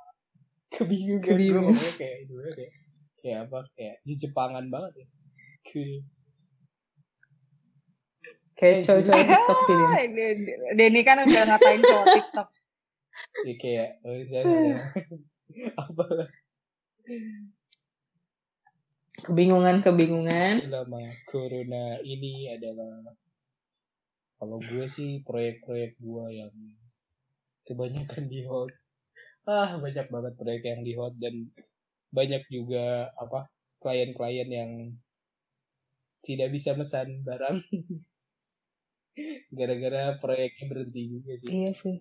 kebingungan,
Kebingungan.
kayak itu ya, kayak kayak apa? Kayak di Jepangan banget ya. Ke-
Kayak
Eh,
cowok-cowok TikTok sih dia.
Ah, Den- Denny kan udah ngatain cowok TikTok.
ya kayak oh, jangan, apa
Kebingungan-kebingungan.
selama corona ini adalah kalau gue sih proyek-proyek gue yang kebanyakan di hold ah banyak banget proyek yang di hold dan banyak juga apa klien-klien yang tidak bisa mesan barang gara-gara proyeknya berhenti juga sih
Iya sih.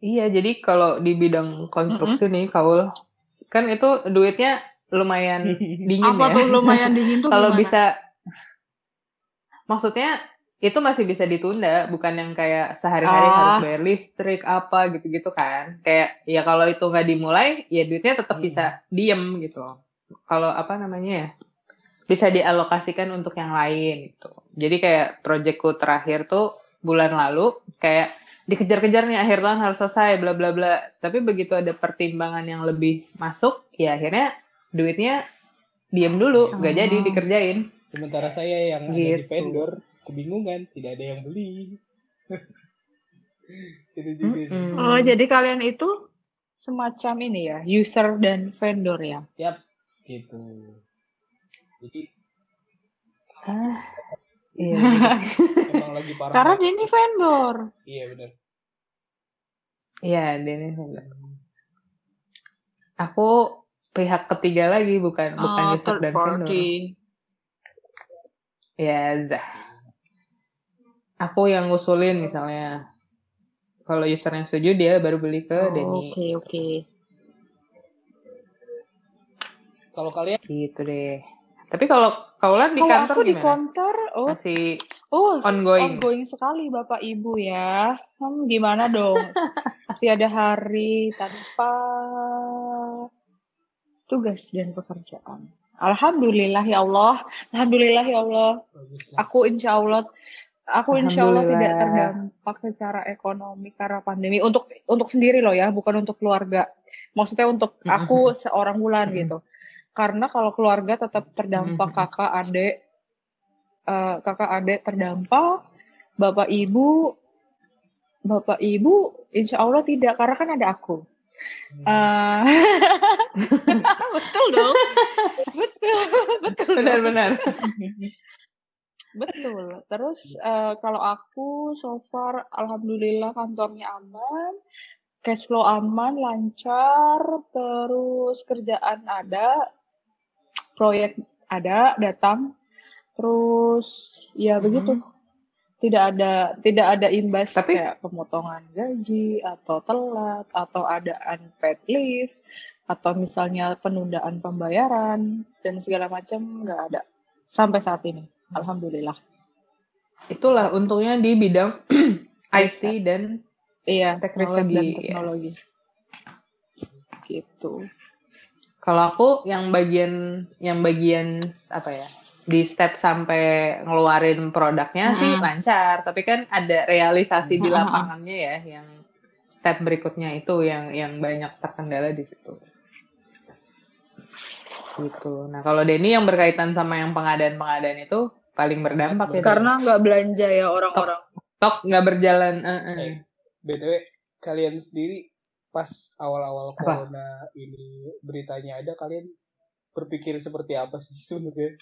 Iya, jadi kalau di bidang konstruksi nih, Kaul, kan itu duitnya lumayan dingin
Apa
ya.
tuh lumayan dingin tuh
kalau bisa, maksudnya itu masih bisa ditunda, bukan yang kayak sehari-hari
Ah.
harus bayar listrik apa gitu-gitu kan. Kayak ya kalau itu nggak dimulai, ya duitnya tetap
Hmm.
bisa diem gitu. Kalau apa namanya ya, bisa dialokasikan untuk yang lain gitu. Jadi kayak proyekku terakhir tuh bulan lalu kayak dikejar-kejar nih akhir tahun harus selesai bla bla bla. Tapi begitu ada pertimbangan yang lebih masuk, ya akhirnya duitnya diem dulu, nggak
Oh.
jadi dikerjain.
sementara saya yang ada di
Gitu.
vendor kebingungan tidak ada yang beli itu juga sih
Mm-mm.
Oh, jadi kalian itu semacam ini ya, user dan vendor ya?
gitu jadi
Ah, iya.
emang lagi parah
Karena ini vendor.
iya benar
Iya, Denny. Aku pihak ketiga lagi, bukan bukan
Oh,
user
third
dan vendor.
party.
Ya, Zah. Aku yang ngusulin misalnya. Kalau user yang setuju dia baru beli ke
Oh,
Denny.
Oke, oke.
kalau kalian
Gitu deh. Tapi kalau kaulan di kantor
aku di
gimana?
kantor, oh,
Masih
oh,
ongoing.
ongoing sekali Bapak Ibu ya. Hmm, gimana dong? Tiada hari tanpa tugas dan pekerjaan. Alhamdulillah ya Allah. Alhamdulillah ya Allah. Aku insya Allah aku insya Allah tidak terdampak secara ekonomi karena pandemi untuk untuk sendiri loh ya bukan untuk keluarga maksudnya untuk aku seorang bulan gitu karena kalau keluarga tetap terdampak
Mm-mm.
kakak adik eh, kakak adik terdampak bapak ibu bapak ibu insya Allah tidak karena kan ada aku
Hmm.
Eh, betul dong betul betul.
Benar-benar.
Betul. Terus eh, kalau aku so far alhamdulillah kantornya aman, cash flow aman, lancar, terus kerjaan ada, proyek ada, datang. Terus ya
Mhm.
begitu. Tidak ada tidak ada imbas
Tapi-
kayak pemotongan gaji atau telat atau ada unpaid leave atau misalnya penundaan pembayaran dan segala macam nggak ada sampai saat ini. Alhamdulillah.
Itulah untungnya di bidang IT dan
Iya,
Teknologi,
teknologi. Gitu.
Kalau aku yang bagian yang bagian apa ya di step sampai ngeluarin produknya sih
Mm-mm.
lancar, tapi kan ada realisasi di
Mm-mm.
lapangannya ya yang step berikutnya itu yang yang banyak terkendala di situ. Gitu. Nah kalau Denny yang berkaitan sama yang pengadaan-pengadaan itu paling berdampak ya.
Karena nggak belanja ya orang-orang.
Tok nggak berjalan. eh, eh.
Eh, btw kalian sendiri pas awal-awal corona ini beritanya ada kalian berpikir seperti apa sih sebenarnya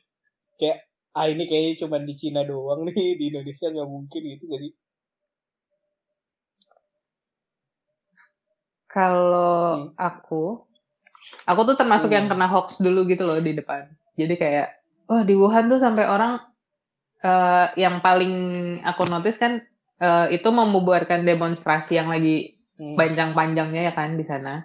kayak ah ini kayaknya cuma di Cina doang nih di Indonesia nggak mungkin gitu gak sih
Kalau
Hmm.
aku, aku tuh termasuk yang
Hmm.
kena hoax dulu gitu loh di depan. Jadi kayak, wah di Wuhan tuh sampai orang eh, yang paling aku notice kan eh, itu membubarkan demonstrasi yang lagi
Hmm.
panjang-panjangnya ya kan di sana.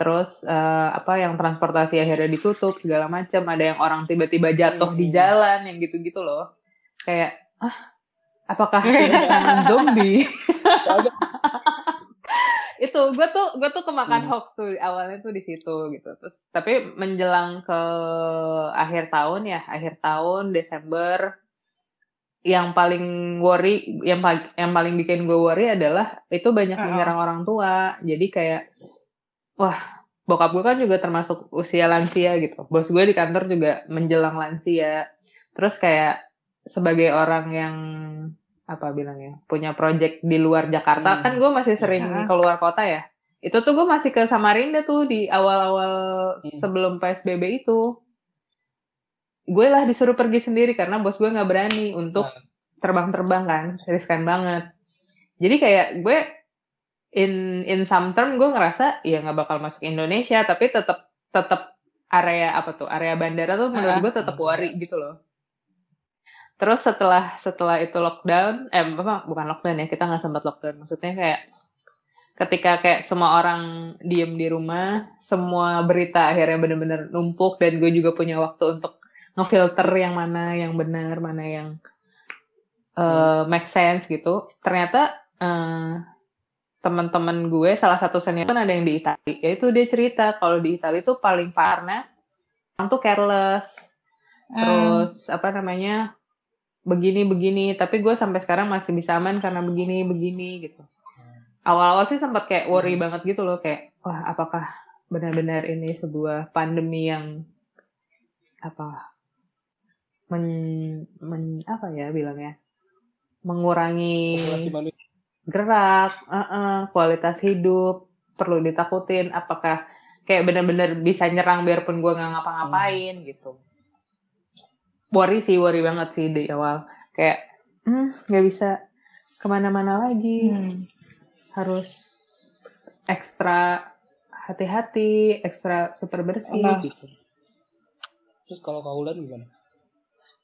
terus uh, apa yang transportasi akhirnya ditutup segala macam ada yang orang tiba-tiba jatuh di jalan yang gitu-gitu loh kayak ah apakah kita zombie itu gue tuh gue tuh kemakan hmm. hoax tuh awalnya tuh di situ gitu terus tapi menjelang ke akhir tahun ya akhir tahun Desember yang paling worry yang yang paling bikin gue worry adalah itu banyak menyerang orang tua jadi kayak wah bokap gue kan juga termasuk usia lansia gitu bos gue di kantor juga menjelang lansia terus kayak sebagai orang yang apa bilangnya punya project di luar Jakarta hmm. kan gue masih sering ya. keluar kota ya itu tuh gue masih ke Samarinda tuh di awal-awal hmm. sebelum PSBB itu gue lah disuruh pergi sendiri karena bos gue nggak berani untuk nah. terbang-terbang kan riskan banget. Jadi kayak gue in in some term gue ngerasa ya nggak bakal masuk Indonesia tapi tetap tetap area apa tuh area bandara tuh menurut gue tetap worry gitu loh. Terus setelah setelah itu lockdown eh apa bukan lockdown ya kita nggak sempat lockdown. Maksudnya kayak ketika kayak semua orang diem di rumah semua berita akhirnya bener-bener numpuk dan gue juga punya waktu untuk ngefilter yang mana yang benar mana yang uh, make sense gitu. Ternyata uh, teman-teman gue salah satu senior kan ada yang di Italia yaitu dia cerita kalau di Italia itu paling parah orang tuh careless. Hmm. terus apa namanya begini begini tapi gue sampai sekarang masih bisa aman karena begini begini gitu. Awal-awal sih sempat kayak worry hmm. banget gitu loh. Kayak wah apakah benar-benar ini sebuah pandemi yang apa men, men apa ya bilangnya mengurangi gerak, uh -uh, kualitas hidup, perlu ditakutin, apakah kayak bener-bener bisa nyerang biarpun gue nggak ngapa-ngapain hmm. gitu. Worry sih, worry banget sih di awal. Kayak hmm, nggak hmm, bisa ke mana-mana lagi, hmm. harus ekstra hati-hati, ekstra super bersih nah. gitu.
Terus kalau kaulan gimana?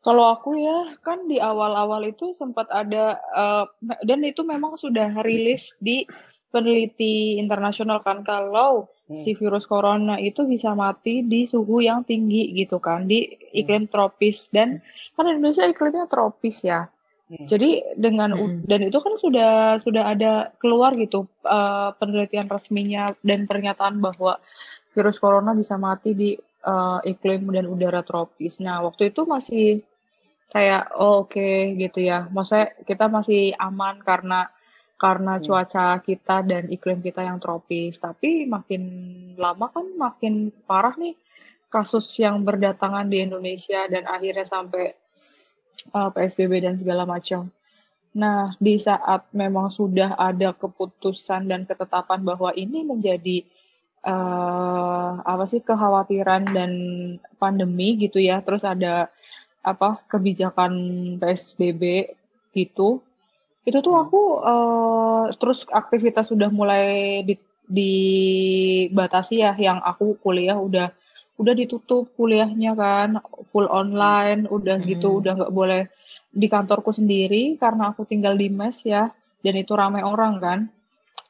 Kalau aku ya, kan di awal-awal itu sempat ada, uh, dan itu memang sudah rilis di peneliti internasional kan, kalau hmm. si virus corona itu bisa mati di suhu yang tinggi gitu kan, di hmm. iklim hmm. tropis dan kan Indonesia iklimnya tropis ya. Hmm. Jadi dengan hmm. dan itu kan sudah sudah ada keluar gitu uh, penelitian resminya dan pernyataan bahwa virus corona bisa mati di uh, iklim dan udara tropis. Nah waktu itu masih kayak oh, oke okay, gitu ya. Maksudnya kita masih aman karena karena hmm. cuaca kita dan iklim kita yang tropis. Tapi makin lama kan makin parah nih kasus yang berdatangan di Indonesia dan akhirnya sampai uh, PSBB dan segala macam. Nah, di saat memang sudah ada keputusan dan ketetapan bahwa ini menjadi uh, apa sih kekhawatiran dan pandemi gitu ya, terus ada apa kebijakan PSBB gitu itu tuh aku uh, terus aktivitas sudah mulai di, dibatasi ya yang aku kuliah udah udah ditutup kuliahnya kan full online udah gitu hmm. udah nggak boleh di kantorku sendiri karena aku tinggal di mes ya dan itu ramai orang kan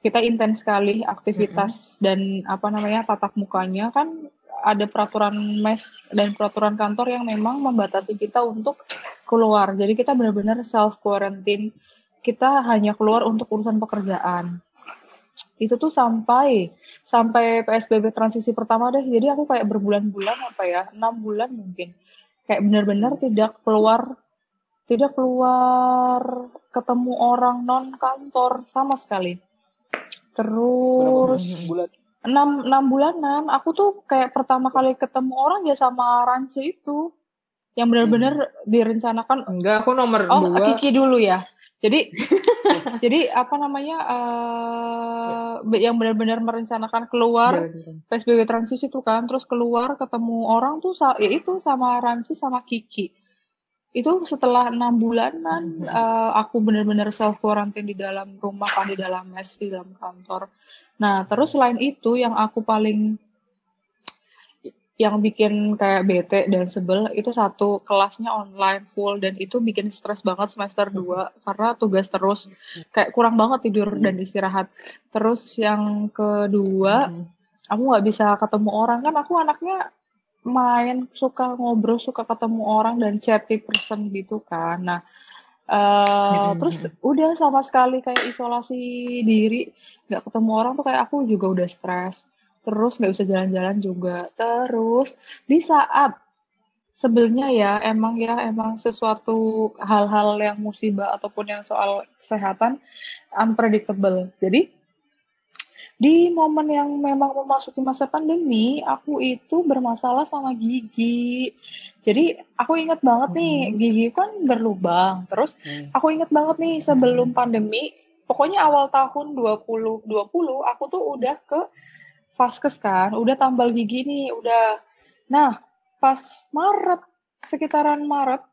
kita intens sekali aktivitas hmm. dan apa namanya tatap mukanya kan ada peraturan mes dan peraturan kantor yang memang membatasi kita untuk keluar. Jadi kita benar-benar self quarantine. Kita hanya keluar untuk urusan pekerjaan. Itu tuh sampai sampai PSBB transisi pertama deh. Jadi aku kayak berbulan-bulan apa ya, enam bulan mungkin. Kayak benar-benar tidak keluar tidak keluar ketemu orang non kantor sama sekali. Terus bulan? Enam enam bulanan. Aku tuh kayak pertama kali ketemu orang ya sama Rance itu. Yang benar-benar hmm. direncanakan.
Enggak aku nomor
oh,
dua.
Kiki dulu ya? Jadi jadi apa namanya uh, yang benar-benar merencanakan keluar PSBB transisi itu kan. Terus keluar ketemu orang tuh ya itu sama Ranci sama Kiki. Itu setelah enam bulanan hmm. uh, aku benar-benar self quarantine di dalam rumah kan di dalam mes di dalam kantor Nah, terus selain itu yang aku paling yang bikin kayak bete dan sebel itu satu kelasnya online full dan itu bikin stres banget semester 2 karena tugas terus kayak kurang banget tidur dan istirahat. Terus yang kedua aku nggak bisa ketemu orang. Kan aku anaknya main suka ngobrol suka ketemu orang dan chatty person gitu kan. Nah uh, terus udah sama sekali kayak isolasi diri nggak ketemu orang tuh kayak aku juga udah stres. Terus nggak bisa jalan-jalan juga. Terus di saat sebelnya ya emang ya emang sesuatu hal-hal yang musibah ataupun yang soal kesehatan unpredictable. Jadi di momen yang memang memasuki masa pandemi, aku itu bermasalah sama gigi. Jadi aku inget banget nih, hmm. gigi kan berlubang. Terus hmm. aku inget banget nih sebelum hmm. pandemi, pokoknya awal tahun 2020 aku tuh udah ke Vaskes kan, udah tambal gigi nih, udah. Nah, pas Maret, sekitaran Maret,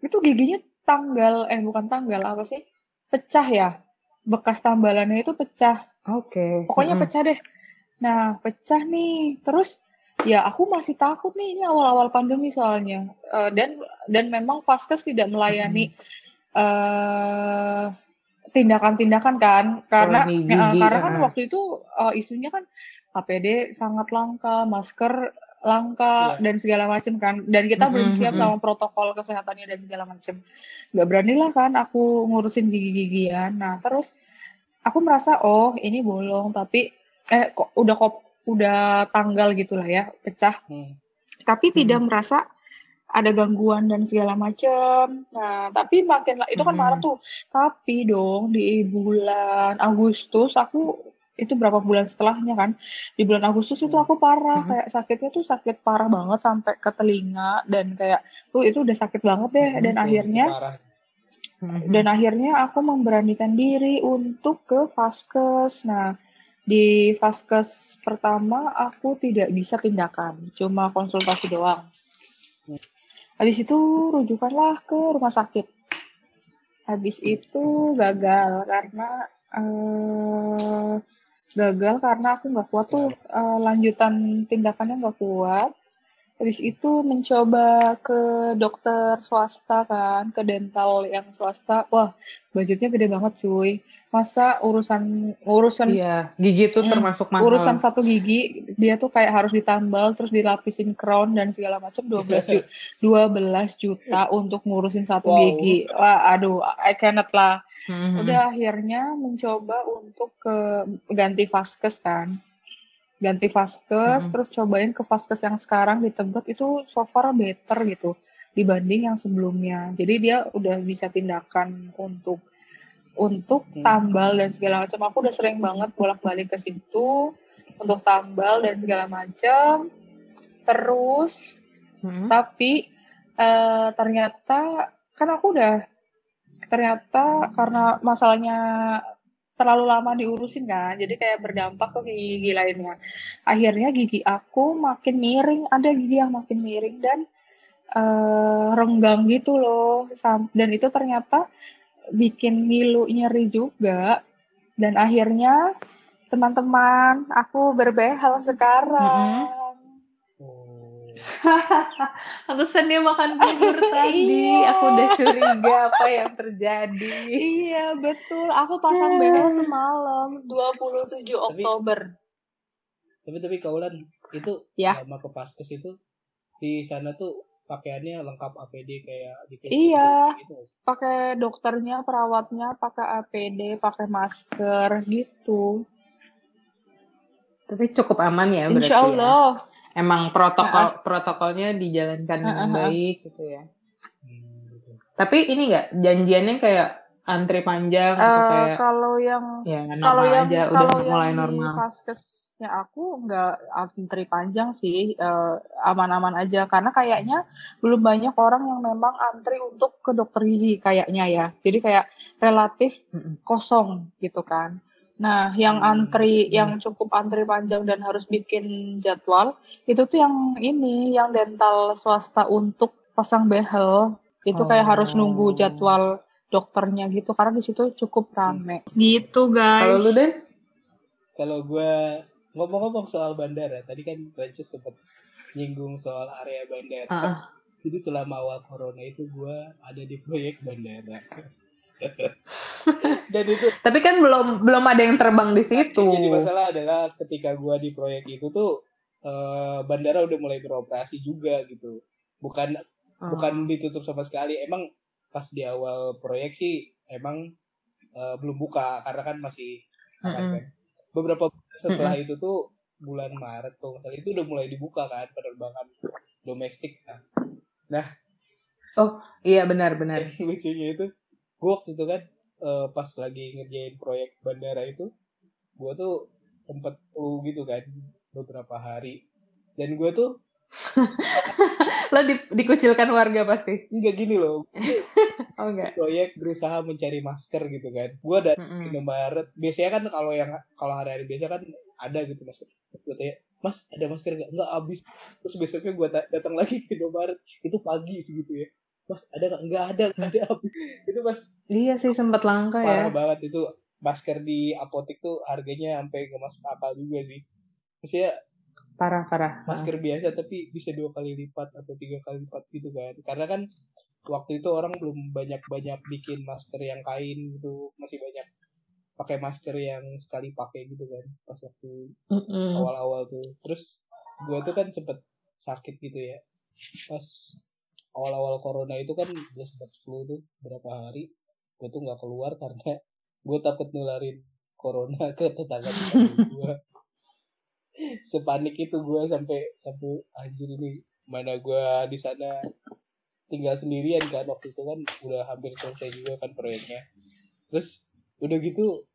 itu giginya tanggal, eh bukan tanggal, apa sih? Pecah ya. Bekas tambalannya itu pecah
Oke. Okay.
Pokoknya hmm. pecah deh. Nah, pecah nih. Terus ya aku masih takut nih ini awal-awal pandemi soalnya. Uh, dan dan memang Vaskes tidak melayani uh, tindakan-tindakan kan karena gigi, uh, karena kan waktu itu uh, isunya kan APD sangat langka, masker langka yeah. dan segala macam kan dan kita mm -hmm, belum siap mm -hmm. sama protokol kesehatannya dan segala macam nggak berani lah kan aku ngurusin gigi-gigian nah terus aku merasa oh ini bolong tapi eh kok udah kok udah tanggal gitulah ya pecah hmm. tapi hmm. tidak merasa ada gangguan dan segala macam. Nah, tapi makin itu kan hmm. marah tuh. Tapi dong di bulan Agustus aku itu berapa bulan setelahnya kan di bulan Agustus itu aku parah hmm. kayak sakitnya tuh sakit parah banget sampai ke telinga dan kayak tuh itu udah sakit banget deh hmm, dan akhirnya parah. Mm-hmm. Dan akhirnya aku memberanikan diri untuk ke Vaskes. Nah, di Vaskes pertama aku tidak bisa tindakan, cuma konsultasi doang. Habis itu rujukanlah ke rumah sakit. Habis itu gagal karena uh, gagal karena aku nggak kuat tuh uh, lanjutan tindakannya nggak kuat habis itu mencoba ke dokter swasta kan, ke dental yang swasta. Wah, budgetnya gede banget cuy. Masa urusan urusan
Iya, gigi itu hmm, termasuk mahal.
Urusan satu gigi dia tuh kayak harus ditambal terus dilapisin crown dan segala macam 12 juta, 12 juta untuk ngurusin satu wow. gigi. Wah, aduh, I cannot lah. Mm-hmm. Udah akhirnya mencoba untuk ke ganti vaskes kan ganti vaskes hmm. terus cobain ke vaskes yang sekarang di Tebet itu so far better gitu dibanding yang sebelumnya jadi dia udah bisa tindakan untuk untuk hmm. tambal dan segala macam aku udah sering banget bolak-balik ke situ untuk tambal dan segala macam terus hmm. tapi uh, ternyata kan aku udah ternyata karena masalahnya terlalu lama diurusin kan. Jadi kayak berdampak ke gigi-gigi lainnya. Akhirnya gigi aku makin miring ada gigi yang makin miring dan uh, renggang gitu loh. Dan itu ternyata bikin ngilu nyeri juga. Dan akhirnya teman-teman aku berbehel sekarang. Mm -hmm.
Pantesan dia makan bubur tadi. Aku udah curiga apa yang terjadi.
Iya, betul. Aku pasang behel semalam 27 tapi, Oktober.
Tapi tapi kaulan itu ya. sama ke Paskes itu di sana tuh pakaiannya lengkap APD kayak di
Iya. Gitu. Pakai dokternya, perawatnya pakai APD, pakai masker gitu.
Tapi cukup aman ya berarti.
Insya Allah.
Ya? Emang protokol uh -uh. protokolnya dijalankan dengan uh -uh. baik gitu ya. Hmm, Tapi ini enggak janjiannya kayak antri panjang uh, atau kayak
kalau yang
ya, kalau yang aja,
kalau
udah
yang
mulai normal.
Vaskesnya aku nggak antri panjang sih aman-aman uh, aja karena kayaknya belum banyak orang yang memang antri untuk ke dokter gigi kayaknya ya. Jadi kayak relatif kosong gitu kan. Nah, yang hmm, antri, hmm. yang cukup antri panjang dan harus bikin jadwal, itu tuh yang ini, yang dental swasta untuk pasang behel. Itu kayak oh. harus nunggu oh. jadwal dokternya gitu, karena di situ cukup rame. Hmm. Gitu, guys.
Kalau lu, Den?
Kalau gue ngomong-ngomong soal bandara, tadi kan Rances sempat nyinggung soal area bandara. Uh -uh. Jadi selama awal corona itu gue ada di proyek bandara. Dan itu
Tapi kan belum belum ada yang terbang di situ.
yang jadi masalah adalah ketika gua di proyek itu tuh eh, bandara udah mulai beroperasi juga gitu. Bukan
Oh.
bukan ditutup sama sekali. Emang pas di awal proyek sih emang eh, belum buka karena kan masih aman
Mm-mm.
kan. Beberapa setelah itu tuh bulan Maret tuh itu udah mulai dibuka kan penerbangan domestik. Nah,
Iya benar-benar.
yang lucunya itu gue waktu itu kan eh, pas lagi ngerjain proyek bandara itu gue tuh sempet flu gitu kan beberapa hari. Dan gue tuh
Lo di- dikucilkan warga pasti.
nggak gini loh.
Oh enggak.
proyek berusaha mencari masker gitu kan. Gue dari
Mm-mm.
Indomaret biasanya kan kalau yang kalau hari-hari biasa kan ada gitu masker. Gue tanya mas ada masker nggak? Nggak habis. Terus besoknya gue datang lagi ke Indomaret. Itu pagi segitu ya mas ada nggak? Nggak ada nggak ada habis. Itu pas
Iya sih sempat langka
parah
ya.
banget itu. Masker di apotek tuh harganya sampai nggak masuk akal juga sih. Maksudnya
Parah parah.
masker biasa tapi bisa dua kali lipat atau tiga kali lipat gitu kan. Karena kan waktu itu orang belum banyak banyak bikin masker yang kain gitu. Masih banyak pakai masker yang sekali pakai gitu kan pas waktu awal-awal tuh. Terus gue tuh kan sempet sakit gitu ya. Pas awal-awal corona itu kan gue sempet flu tuh berapa hari. Gue tuh nggak keluar karena gue takut nularin corona ke tetangga tetangga gue sepanik itu gue sampai sampai anjir ini mana gue di sana tinggal sendirian kan. Waktu itu kan udah hampir selesai juga kan proyeknya. Terus udah gitu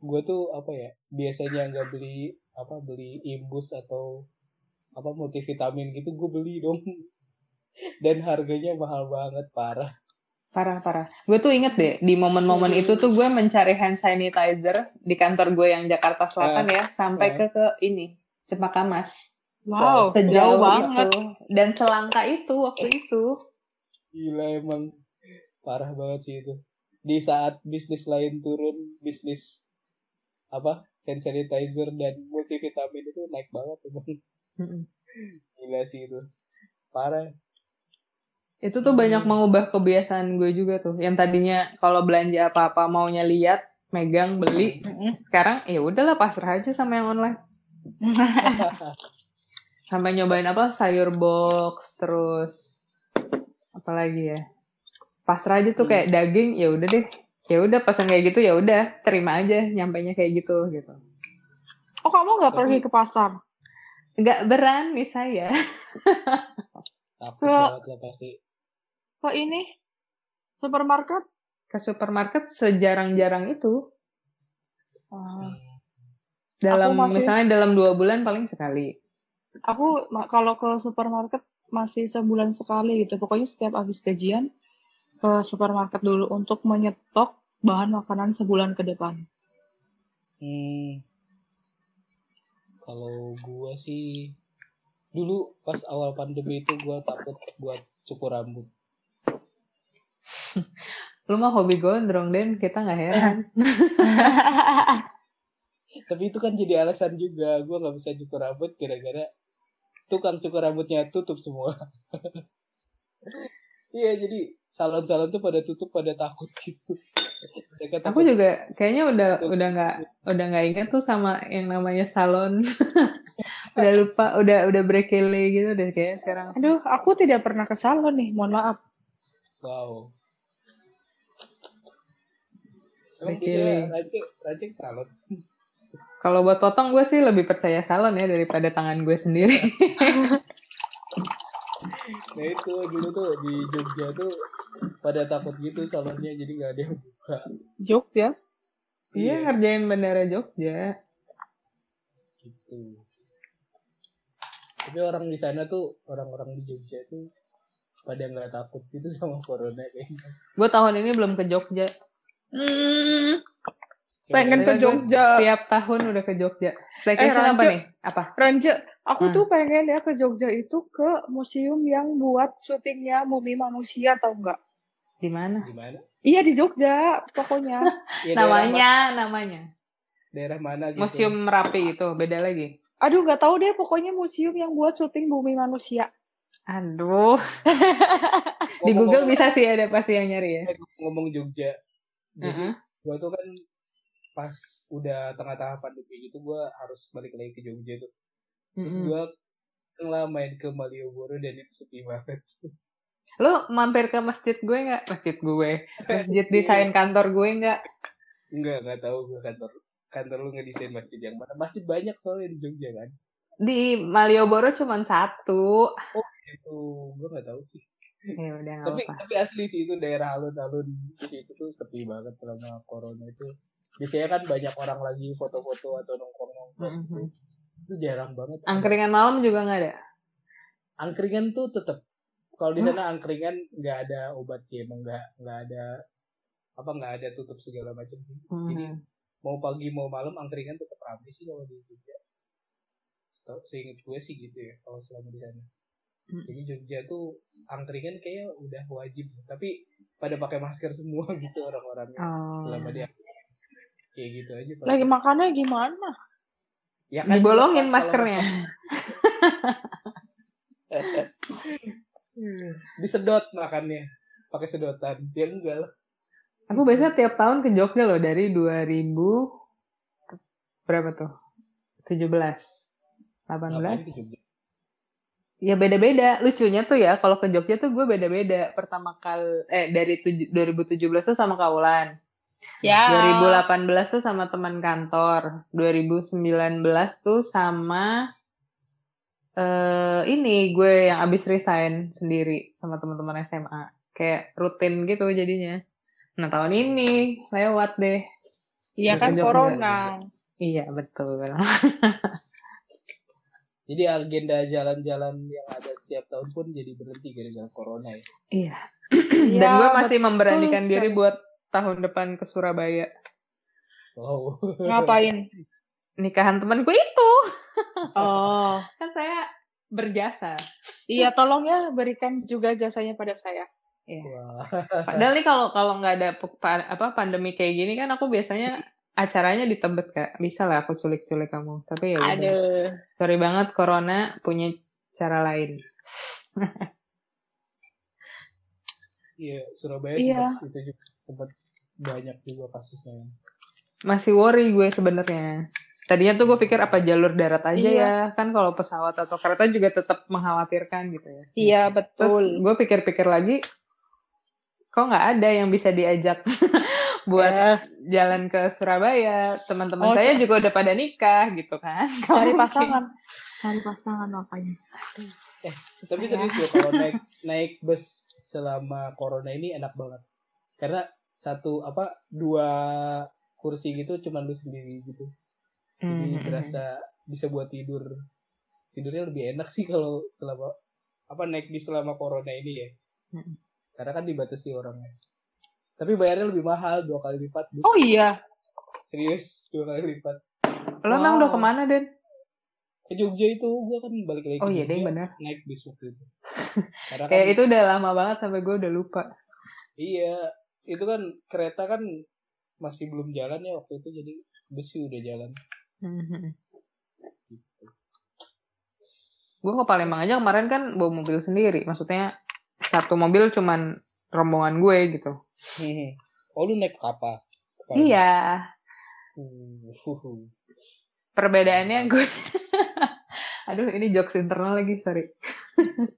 gue tuh apa ya biasanya nggak beli apa beli imbus atau apa multivitamin gitu gue beli dong dan harganya mahal banget parah
Parah parah. Gue tuh inget deh di momen-momen itu tuh gue mencari hand sanitizer di kantor gue yang Jakarta Selatan ya sampai ke ke ini Cempaka Mas.
Wow,
Sejauh
jauh banget.
itu dan selangka itu waktu itu.
gila emang parah banget sih itu di saat bisnis lain turun bisnis apa hand sanitizer dan multivitamin itu naik banget emang gila sih itu parah
Itu tuh banyak mengubah kebiasaan gue juga tuh. Yang tadinya kalau belanja apa-apa maunya lihat, megang, beli. Sekarang ya udahlah pasrah aja sama yang online. Sampai nyobain apa sayur box terus apa lagi ya? Pasrah aja tuh
Hmm.
kayak daging ya udah deh. Ya udah pesan kayak gitu ya udah terima aja nyampainya kayak gitu gitu.
Oh, kamu nggak pergi ke pasar?
Nggak berani saya.
takut banget lah pasti
Ke ini? Supermarket?
Ke supermarket sejarang-jarang itu.
Ah,
Dalam
masih-
misalnya dalam dua bulan paling sekali.
Aku kalau ke supermarket masih sebulan sekali gitu. Pokoknya setiap habis gajian ke supermarket dulu untuk menyetok bahan makanan sebulan ke depan.
Hmm. Kalau gua sih dulu pas awal pandemi itu gua takut buat cukur rambut.
Lu mah hobi gondrong, Den. Kita nggak heran.
Tapi itu kan jadi alasan juga gua nggak bisa cukur rambut gara-gara tukang cukur rambutnya tutup semua. Iya, jadi salon-salon tuh pada tutup pada takut gitu. Mereka
Aku
takut
juga kayaknya udah udah nggak udah nggak ingat tuh sama yang namanya salon. udah lupa, udah udah brekele gitu deh kayak sekarang.
Aduh, aku tidak pernah ke salon nih, mohon maaf.
wow.
Oke.
rancing, rancing salon.
Kalau buat potong gue sih lebih percaya salon ya daripada tangan gue sendiri.
Nah itu dulu tuh di Jogja tuh pada takut gitu salonnya jadi nggak ada yang buka.
Jogja.
Iya ngerjain bandara Jogja.
gitu. Tapi orang di sana tuh orang-orang di Jogja tuh pada nggak takut gitu sama corona kayaknya.
Gue tahun ini belum ke Jogja.
Hmm,
Kayak
pengen ke Jogja.
Tiap tahun udah ke Jogja. Staycation apa
Ranja.
nih? Apa?
Ranja, aku
Hmm.
tuh pengen ya ke Jogja itu ke museum yang buat syutingnya Mumi Manusia tau nggak?
Di mana?
Gimana?
Iya di Jogja pokoknya.
Ya, daerah
Namanya, namanya.
ma- daerah mana gitu?
Museum Merapi itu, beda lagi.
Aduh nggak tahu deh pokoknya museum yang buat syuting Bumi Manusia.
Aduh, di Google bisa sih ada pasti yang nyari ya.
ngomong Jogja. Jadi gue tuh kan pas udah tengah-tengah pandemi gitu gue harus balik lagi ke Jogja tuh terus
Mm-mm.
gue lah main ke Malioboro dan itu sepi banget
Lo mampir ke masjid gue nggak? Masjid gue. Masjid desain kantor gue nggak?
enggak nggak tahu gue kantor kantor lu ngedesain masjid yang mana masjid banyak soalnya di Jogja kan
Di Malioboro cuma satu.
itu gue nggak tahu sih
Ya udah
tapi
apa.
tapi asli sih itu daerah alun-alun di situ tuh sepi banget selama corona itu biasanya kan banyak orang lagi foto-foto atau nongkrong-nongkrong
Mhm.
itu jarang banget
Angkringan malam juga nggak ada.
angkringan tuh tetap kalau di sana angkringan nggak ada obat sih emang nggak nggak ada apa nggak ada tutup segala macam sih jadi
Mhm.
mau pagi mau malam angkringan tetap ramai sih kalau di Jogja seinget gue sih gitu ya kalau selama di sana
Hmm.
jadi Jogja tuh angkringan kayak udah wajib tapi pada pakai masker semua gitu orang-orangnya
Oh.
selama dia kayak gitu aja Pak.
Lagi makannya gimana?
ya
Dibolongin
dilepas kalau
maskernya.
masker- disedot makannya pakai sedotan ya enggak lah
Aku biasanya tiap tahun ke Jogja loh dari 2000 berapa tuh? 17. 18.
Ngapain?
Ya beda-beda. Lucunya tuh ya kalau ke Jogja tuh gue beda-beda. Pertama kali eh dari tuj- 2017 tuh sama Kaulan.
Ya.
2018 tuh sama teman kantor. 2019 tuh sama eh ini gue yang abis resign sendiri sama teman-teman SMA. Kayak rutin gitu jadinya. Nah tahun ini lewat deh.
Iya kan corona.
Iya betul.
Jadi agenda jalan-jalan yang ada setiap tahun pun jadi berhenti gara-gara corona ya.
Iya.
Iya,
Dan gue masih memberanikan
sekali.
diri buat tahun depan ke Surabaya.
Wow.
Ngapain?
Nikahan temanku itu.
Oh.
Kan saya berjasa.
Iya, tolong ya berikan juga jasanya pada saya.
Wah.
Padahal nih kalau kalau nggak ada apa pandemi kayak gini kan aku biasanya acaranya di Tebet kak. Bisa lah aku culik-culik kamu. Tapi ya.
Aduh.
Sorry banget corona punya cara lain.
Iya, Surabaya
Iya.
sempat itu juga sempat banyak juga kasusnya.
Masih worry gue sebenarnya. Tadinya tuh gue pikir apa jalur darat aja
Iya.
ya. Kan kalau pesawat atau kereta juga tetap mengkhawatirkan gitu ya.
Iya,
Terus
betul.
gue pikir-pikir lagi, kok nggak ada yang bisa diajak buat
Ya,
jalan ke Surabaya. Teman-teman
Oh,
saya juga udah pada nikah gitu kan.
Cari
mungkin.
pasangan. Cari pasangan makanya.
Tapi
Saya-
serius ya kalau naik naik bus selama corona ini enak banget. Karena satu apa dua kursi gitu cuman lu sendiri gitu. Jadi
Hmm.
berasa bisa buat tidur. Tidurnya lebih enak sih kalau selama apa naik bis selama corona ini ya.
Hmm.
Karena kan dibatasi orangnya. Tapi bayarnya lebih mahal dua kali lipat. Bus.
Oh iya.
Serius dua kali lipat.
Lo emang udah
Wow.
ke mana, Den?
Ke Jogja itu gua kan balik lagi
Oh iya, deh bener.
naik bis waktu itu. Karena kan
Kayak itu udah lama banget sampai gue udah lupa.
Iya, itu kan kereta kan masih belum jalan ya waktu itu jadi bus sih udah jalan.
gue ke Palembang aja kemarin kan bawa mobil sendiri. Maksudnya satu mobil cuman rombongan gue gitu.
Oh lu naik apa?
Iya.
Uh,
Perbedaannya gue Aduh, ini jokes internal lagi, sorry.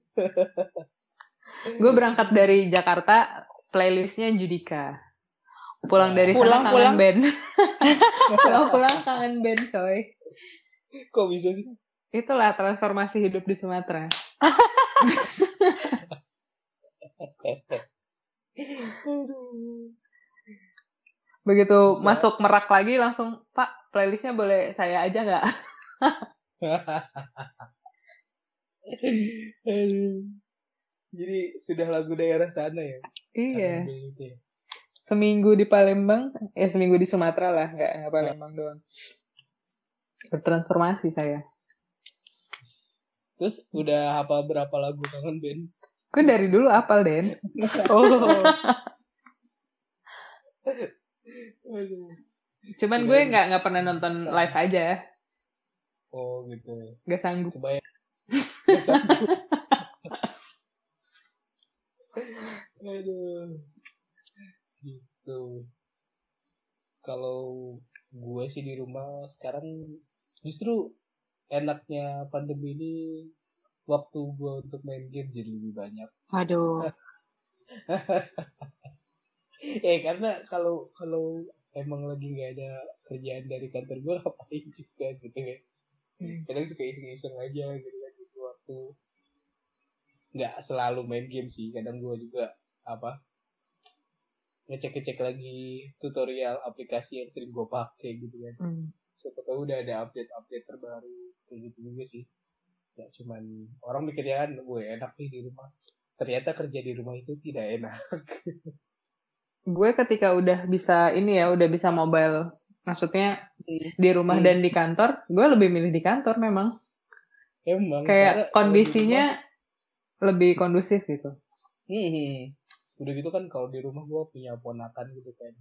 gue berangkat dari Jakarta, playlistnya Judika. Pulang dari sana
Pulang,
kangen
pulang.
band. Pulang-pulang kangen band, coy.
Kok bisa sih?
Itulah transformasi hidup di Sumatera.
Aduh.
Begitu
Bisa.
masuk merak lagi langsung, Pak, playlistnya boleh saya aja nggak?
Jadi sudah lagu daerah sana ya?
Iya.
Ambil itu ya.
Seminggu di Palembang, ya seminggu di Sumatera lah, nggak nggak Palembang doang. Bertransformasi saya.
Terus udah hafal berapa lagu kangen band?
Gue dari dulu apal, Den.
Oh.
Cuman gue nggak nggak pernah nonton live aja,
Oh gitu.
nggak sanggup.
Coba ya. Nggak sanggup. Aduh. Gitu. kalau gue sih di rumah sekarang justru enaknya pandemi ini waktu gue untuk main game jadi lebih banyak.
Aduh.
eh karena kalau kalau emang lagi nggak ada kerjaan dari kantor gue ngapain juga gitu kan. Kadang suka iseng-iseng aja gitu kan di waktu nggak selalu main game sih kadang gue juga apa ngecek-ngecek lagi tutorial aplikasi yang sering gue pakai gitu kan
Hmm.
siapa tahu udah ada update-update terbaru kayak gitu juga sih ya cuman orang mikirnya kan gue enak nih di rumah ternyata kerja di rumah itu tidak enak
Gue ketika udah bisa ini ya, udah bisa mobile, maksudnya di rumah
Hmm.
dan di kantor, gue lebih milih di kantor memang.
emang
Kayak kondisinya lebih kondusif gitu.
rumah- Hmm, udah gitu kan kalau di rumah gue punya ponakan gitu kan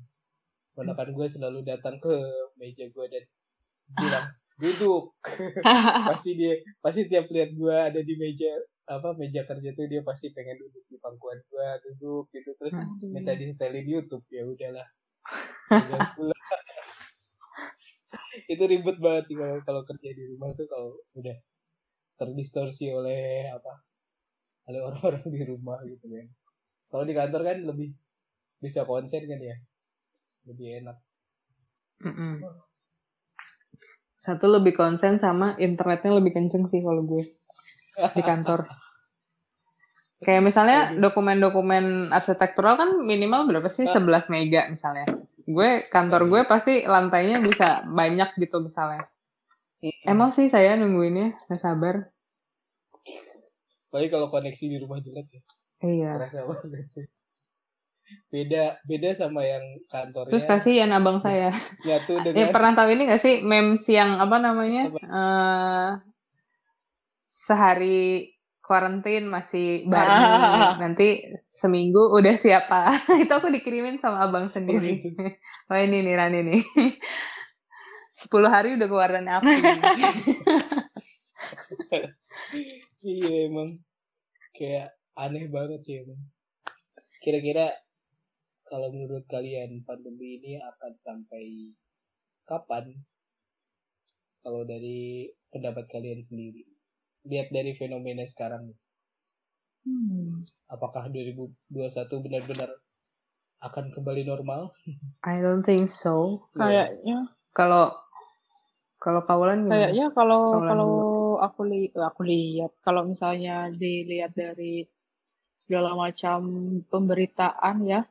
ponakan gue selalu datang ke meja gue dan bilang duduk. Pasti dia pasti tiap lihat gue ada di meja apa meja kerja tuh dia pasti pengen duduk di pangkuan gue duduk gitu. Terus
Aduh.
minta di setelin YouTube. Ya udahlah. Itu ribet banget sih kalau kalau kerja di rumah tuh kalau udah terdistorsi oleh apa oleh orang-orang di rumah gitu kan. Kalau di kantor kan lebih bisa konsen kan ya. Lebih enak.
Mm-mm. Satu lebih konsen sama internetnya lebih kenceng sih kalau gue di kantor. Kayak misalnya dokumen-dokumen arsitektural kan minimal berapa sih? 11 mega misalnya. Gue kantor gue pasti lantainya bisa banyak gitu misalnya. Emang sih saya nungguinnya, nggak sabar.
Apalagi kalau koneksi di rumah jelek ya
Iya.
kerasa banget sih beda beda sama yang kantornya
Terus kasihan abang saya.
nyatu
Ya,
dengan
pernah tahu ini gak sih memes yang apa namanya?
Apa?
eh sehari karantin masih baru
Ah.
nanti seminggu udah siapa itu aku dikirimin sama abang
Oh,
sendiri
gitu.
oh ini nih Rani nih 10 hari udah keluaran api
iya emang kayak aneh banget sih emang kira-kira kalau menurut kalian pandemi ini akan sampai kapan? Kalau dari pendapat kalian sendiri. Lihat dari fenomena sekarang.
Hmm.
apakah 2021 benar-benar akan kembali normal?
I don't think so.
Kayaknya.
Kalau kalau kawalan gimana?
Kayaknya kalau kalau aku li aku lihat kalau misalnya dilihat dari segala macam pemberitaan ya.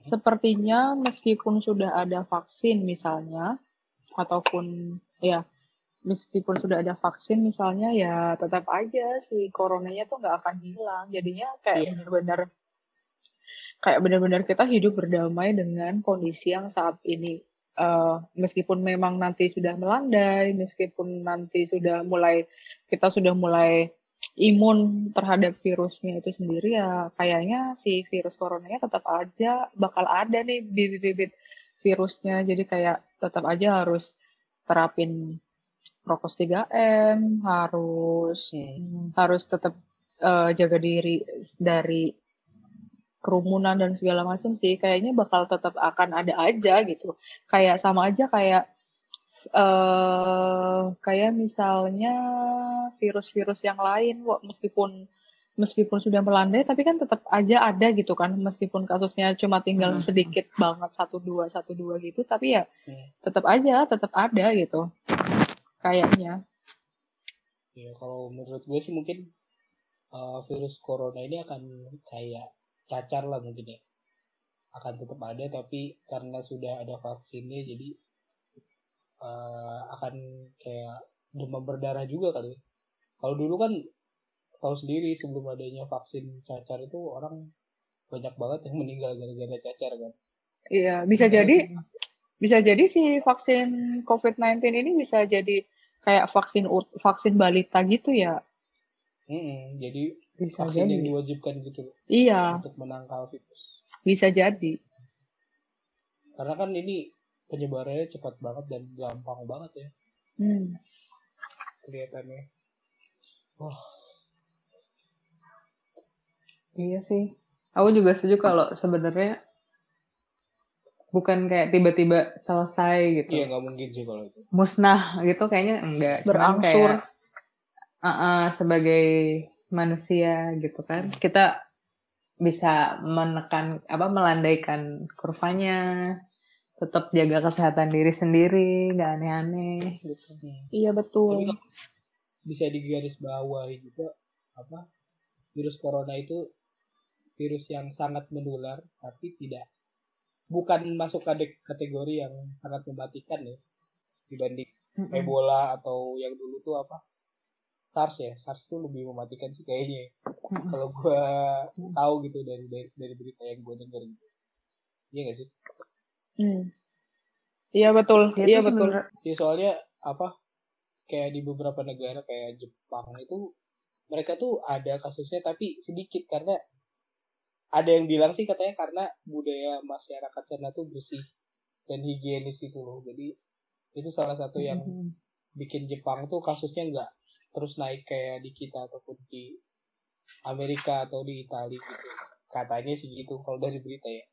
Sepertinya meskipun sudah ada vaksin misalnya ataupun ya meskipun sudah ada vaksin misalnya ya tetap aja si coronanya tuh nggak akan hilang. Jadinya kayak
Iya.
benar-benar kayak benar-benar kita hidup berdamai dengan kondisi yang saat ini eh, meskipun memang nanti sudah melandai, meskipun nanti sudah mulai kita sudah mulai imun terhadap virusnya itu sendiri ya kayaknya si virus coronanya tetap aja bakal ada nih bibit-bibit virusnya. Jadi kayak tetap aja harus terapin prokes 3M harus
Hmm.
harus tetap eh, jaga diri dari kerumunan dan segala macam sih. Kayaknya bakal tetap akan ada aja gitu. Kayak sama aja kayak eh kayak misalnya virus-virus yang lain meskipun meskipun sudah melandai tapi kan tetap aja ada gitu kan meskipun kasusnya cuma tinggal
Hmm.
sedikit banget satu dua satu dua gitu tapi ya
Hmm.
tetap aja tetap ada gitu kayaknya
Ya kalau menurut gue sih mungkin uh, virus corona ini akan kayak cacar lah mungkin ya. Akan tetap ada tapi karena sudah ada vaksinnya jadi uh, akan kayak demam berdarah juga kali. Kalau dulu kan tahu sendiri sebelum adanya vaksin cacar itu orang banyak banget yang meninggal gara-gara cacar kan.
iya bisa jadi bisa jadi si vaksin COVID-19 ini bisa jadi kayak vaksin vaksin balita gitu ya
Mm-mm, jadi
bisa
vaksin yang
jadi
diwajibkan gitu
iya
untuk menangkal virus.
bisa jadi
Karena kan ini penyebarannya cepat banget dan gampang banget ya.
hmm.
kelihatannya. Wah,
iya sih aku juga setuju kalau sebenarnya bukan kayak tiba-tiba selesai gitu
Iya nggak mungkin sih kalau itu.
musnah gitu kayaknya enggak
Berangsur.
kayak uh-uh, sebagai manusia gitu kan kita bisa menekan apa melandaikan kurvanya tetap jaga kesehatan diri sendiri nggak aneh-aneh gitu
Iya betul.
kalau bisa digaris bawahi juga apa virus corona itu virus yang sangat menular tapi tidak bukan masuk kategori yang sangat mematikan ya dibanding
Mm-mm.
Ebola atau yang dulu tuh apa SARS ya SARS tuh lebih mematikan sih kayaknya
Mm-mm.
kalau gua tahu gitu dari dari, dari berita yang gua denger gitu iya gak sih
Hmm. Iya betul.
Dia
Iya betul.
sebenernya-
ya soalnya apa kayak di beberapa negara kayak Jepang itu mereka tuh ada kasusnya tapi sedikit karena ada yang bilang sih katanya karena budaya masyarakat sana tuh bersih dan higienis itu loh jadi itu salah satu yang
Mm-mm.
bikin Jepang tuh kasusnya nggak terus naik kayak di kita ataupun di Amerika atau di Italia gitu katanya sih gitu kalau dari berita ya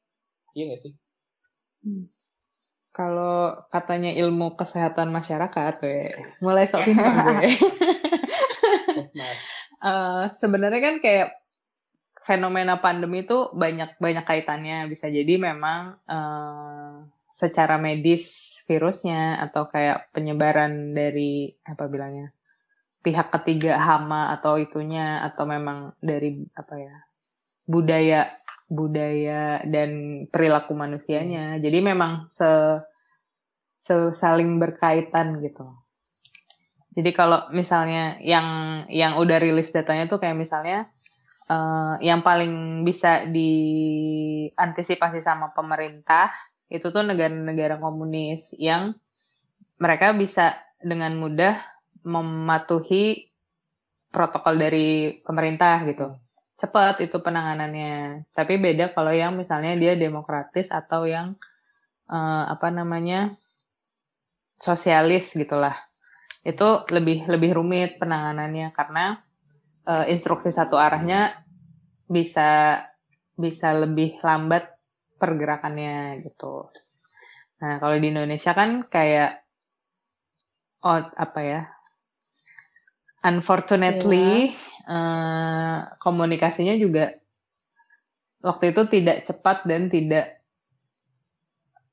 iya gak sih
Kalau katanya ilmu kesehatan masyarakat, we. mulai sok pintar gue.
Yes, Mas.
Eh, Sebenarnya kan kayak fenomena pandemi itu banyak banyak kaitannya. Bisa jadi memang eh, secara medis virusnya atau kayak penyebaran dari apa bilangnya pihak ketiga hama atau itunya atau memang dari apa ya budaya budaya dan perilaku manusianya. Jadi memang se, se- saling berkaitan gitu. Jadi kalau misalnya yang yang udah rilis datanya tuh kayak misalnya eh, yang paling bisa diantisipasi sama pemerintah itu tuh negara-negara komunis yang mereka bisa dengan mudah mematuhi protokol dari pemerintah gitu. Cepat itu penanganannya. Tapi beda kalau yang misalnya dia demokratis atau yang eh, apa namanya sosialis gitulah. Itu lebih lebih rumit penanganannya karena eh, instruksi satu arahnya bisa bisa lebih lambat pergerakannya gitu. Nah, kalau di Indonesia kan kayak oh apa ya? Unfortunately eh, komunikasinya juga waktu itu tidak cepat dan tidak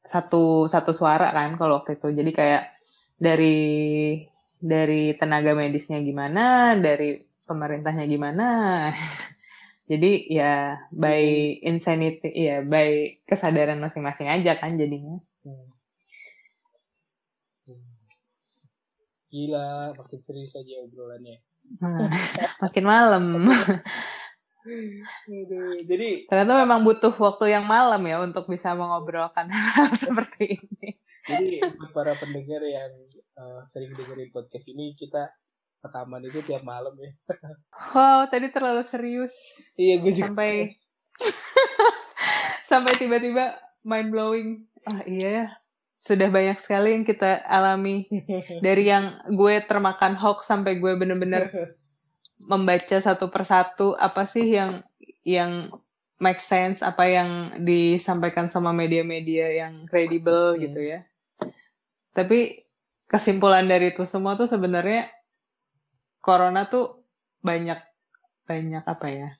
satu satu suara kan kalau waktu itu. Jadi kayak dari dari tenaga medisnya gimana, dari pemerintahnya gimana. Jadi ya by insanity, ya by kesadaran masing-masing aja kan jadinya.
Hmm. Gila, makin serius aja obrolannya.
Nah, makin malam.
Jadi
Ternyata memang butuh waktu yang malam ya untuk bisa mengobrolkan hal seperti ini.
jadi buat para pendengar yang eh, sering dengerin podcast ini kita rekaman itu tiap malam ya.
Wow, tadi terlalu serius
Iya, gue juga.
sampai sampai tiba-tiba mind blowing. Ah iya ya. Sudah banyak sekali yang kita alami dari yang gue termakan hoax sampai gue bener-bener membaca satu persatu apa sih yang yang make sense apa yang disampaikan sama media-media yang kredibel
Hmm.
gitu ya. Tapi kesimpulan dari itu semua tuh sebenarnya corona tuh banyak banyak apa ya?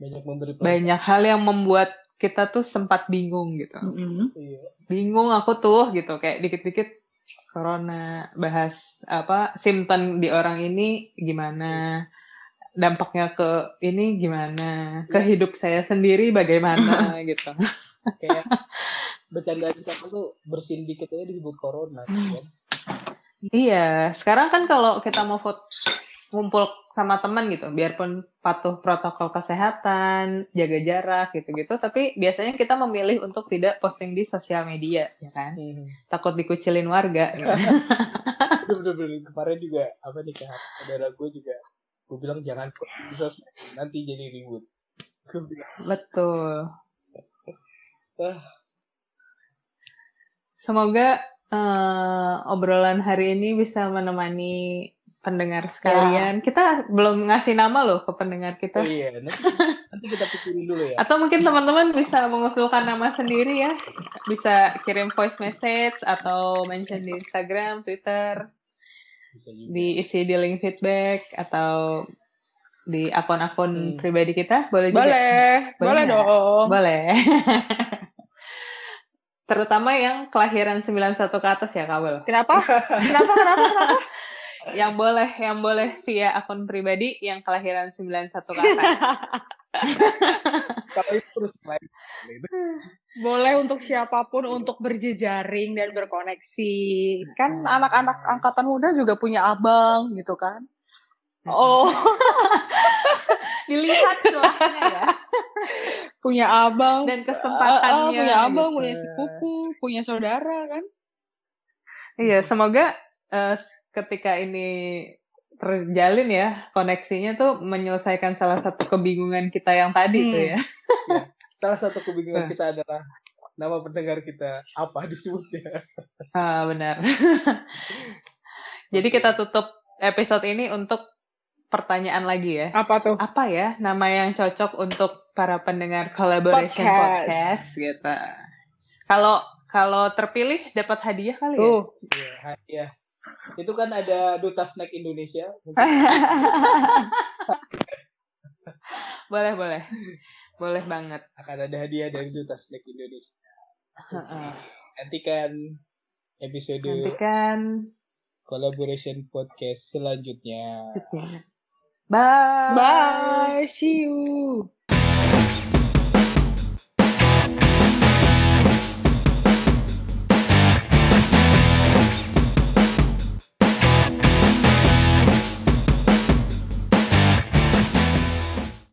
Banyak memberi.
Banyak hal yang membuat kita tuh sempat bingung gitu.
Iya.
Bingung aku tuh gitu kayak dikit-dikit corona bahas apa simptom di orang ini gimana dampaknya ke ini gimana ke hidup saya sendiri bagaimana gitu
Kayak bercandaan kita tuh bersin dikit aja disebut corona kan.
iya sekarang kan kalau kita mau foto ngumpul sama teman gitu. Biarpun patuh protokol kesehatan jaga jarak gitu-gitu. Tapi biasanya kita memilih untuk tidak posting di sosial media ya kan?
Hmm.
takut dikucilin warga. Gitu.
Bener-bener kemarin juga apa nih kayak saudara gue juga gue bilang jangan di sosmed nanti jadi ribut.
Betul.
Ah.
Semoga eh, obrolan hari ini bisa menemani pendengar sekalian. Kita belum ngasih nama loh ke pendengar
Oh
kita.
iya, nanti, nanti kita pikirin dulu ya.
Atau mungkin teman-teman bisa mengusulkan nama sendiri ya. Bisa kirim voice message atau mention di Instagram, Twitter,
Bisa juga.
diisi di link feedback atau di akun-akun
Hmm.
pribadi kita. Boleh juga.
Boleh,
Boleh
boleh
nggak?
dong.
Boleh. Terutama yang kelahiran 91 ke atas ya, Kawel.
Kenapa? Kenapa? Kenapa? Kenapa?
Yang boleh, yang boleh via akun pribadi yang kelahiran 91 ke atas.
Kalau itu terus main.
Boleh untuk siapa pun untuk berjejaring dan berkoneksi. Kan
Hmm.
anak-anak angkatan muda juga punya abang gitu kan. Oh,
Dilihat celahnya ya.
punya abang.
Dan
Ah, ah,
kesempatannya.
punya abang,
gitu.
punya sepupu, punya saudara kan.
Iya, semoga eh, ketika ini terjalin ya, koneksinya tuh menyelesaikan salah satu kebingungan kita yang tadi
Hmm.
tuh ya.
Salah satu kebingungan kita adalah nama pendengar kita apa disebutnya.
Ah, benar. Jadi kita tutup episode ini untuk pertanyaan lagi ya.
Apa tuh?
Apa ya nama yang cocok untuk para pendengar collaboration
Podcast.
podcast, gitu. Kalau kalau terpilih dapat hadiah kali ya.
Iya, hadiah. Itu kan ada Duta Snack Indonesia.
boleh, boleh. Boleh banget.
Akan ada hadiah dari Duta Snack Indonesia.
Heeh.
Nantikan episode
Nanti kan
collaboration podcast selanjutnya.
Bye.
Bye, see you.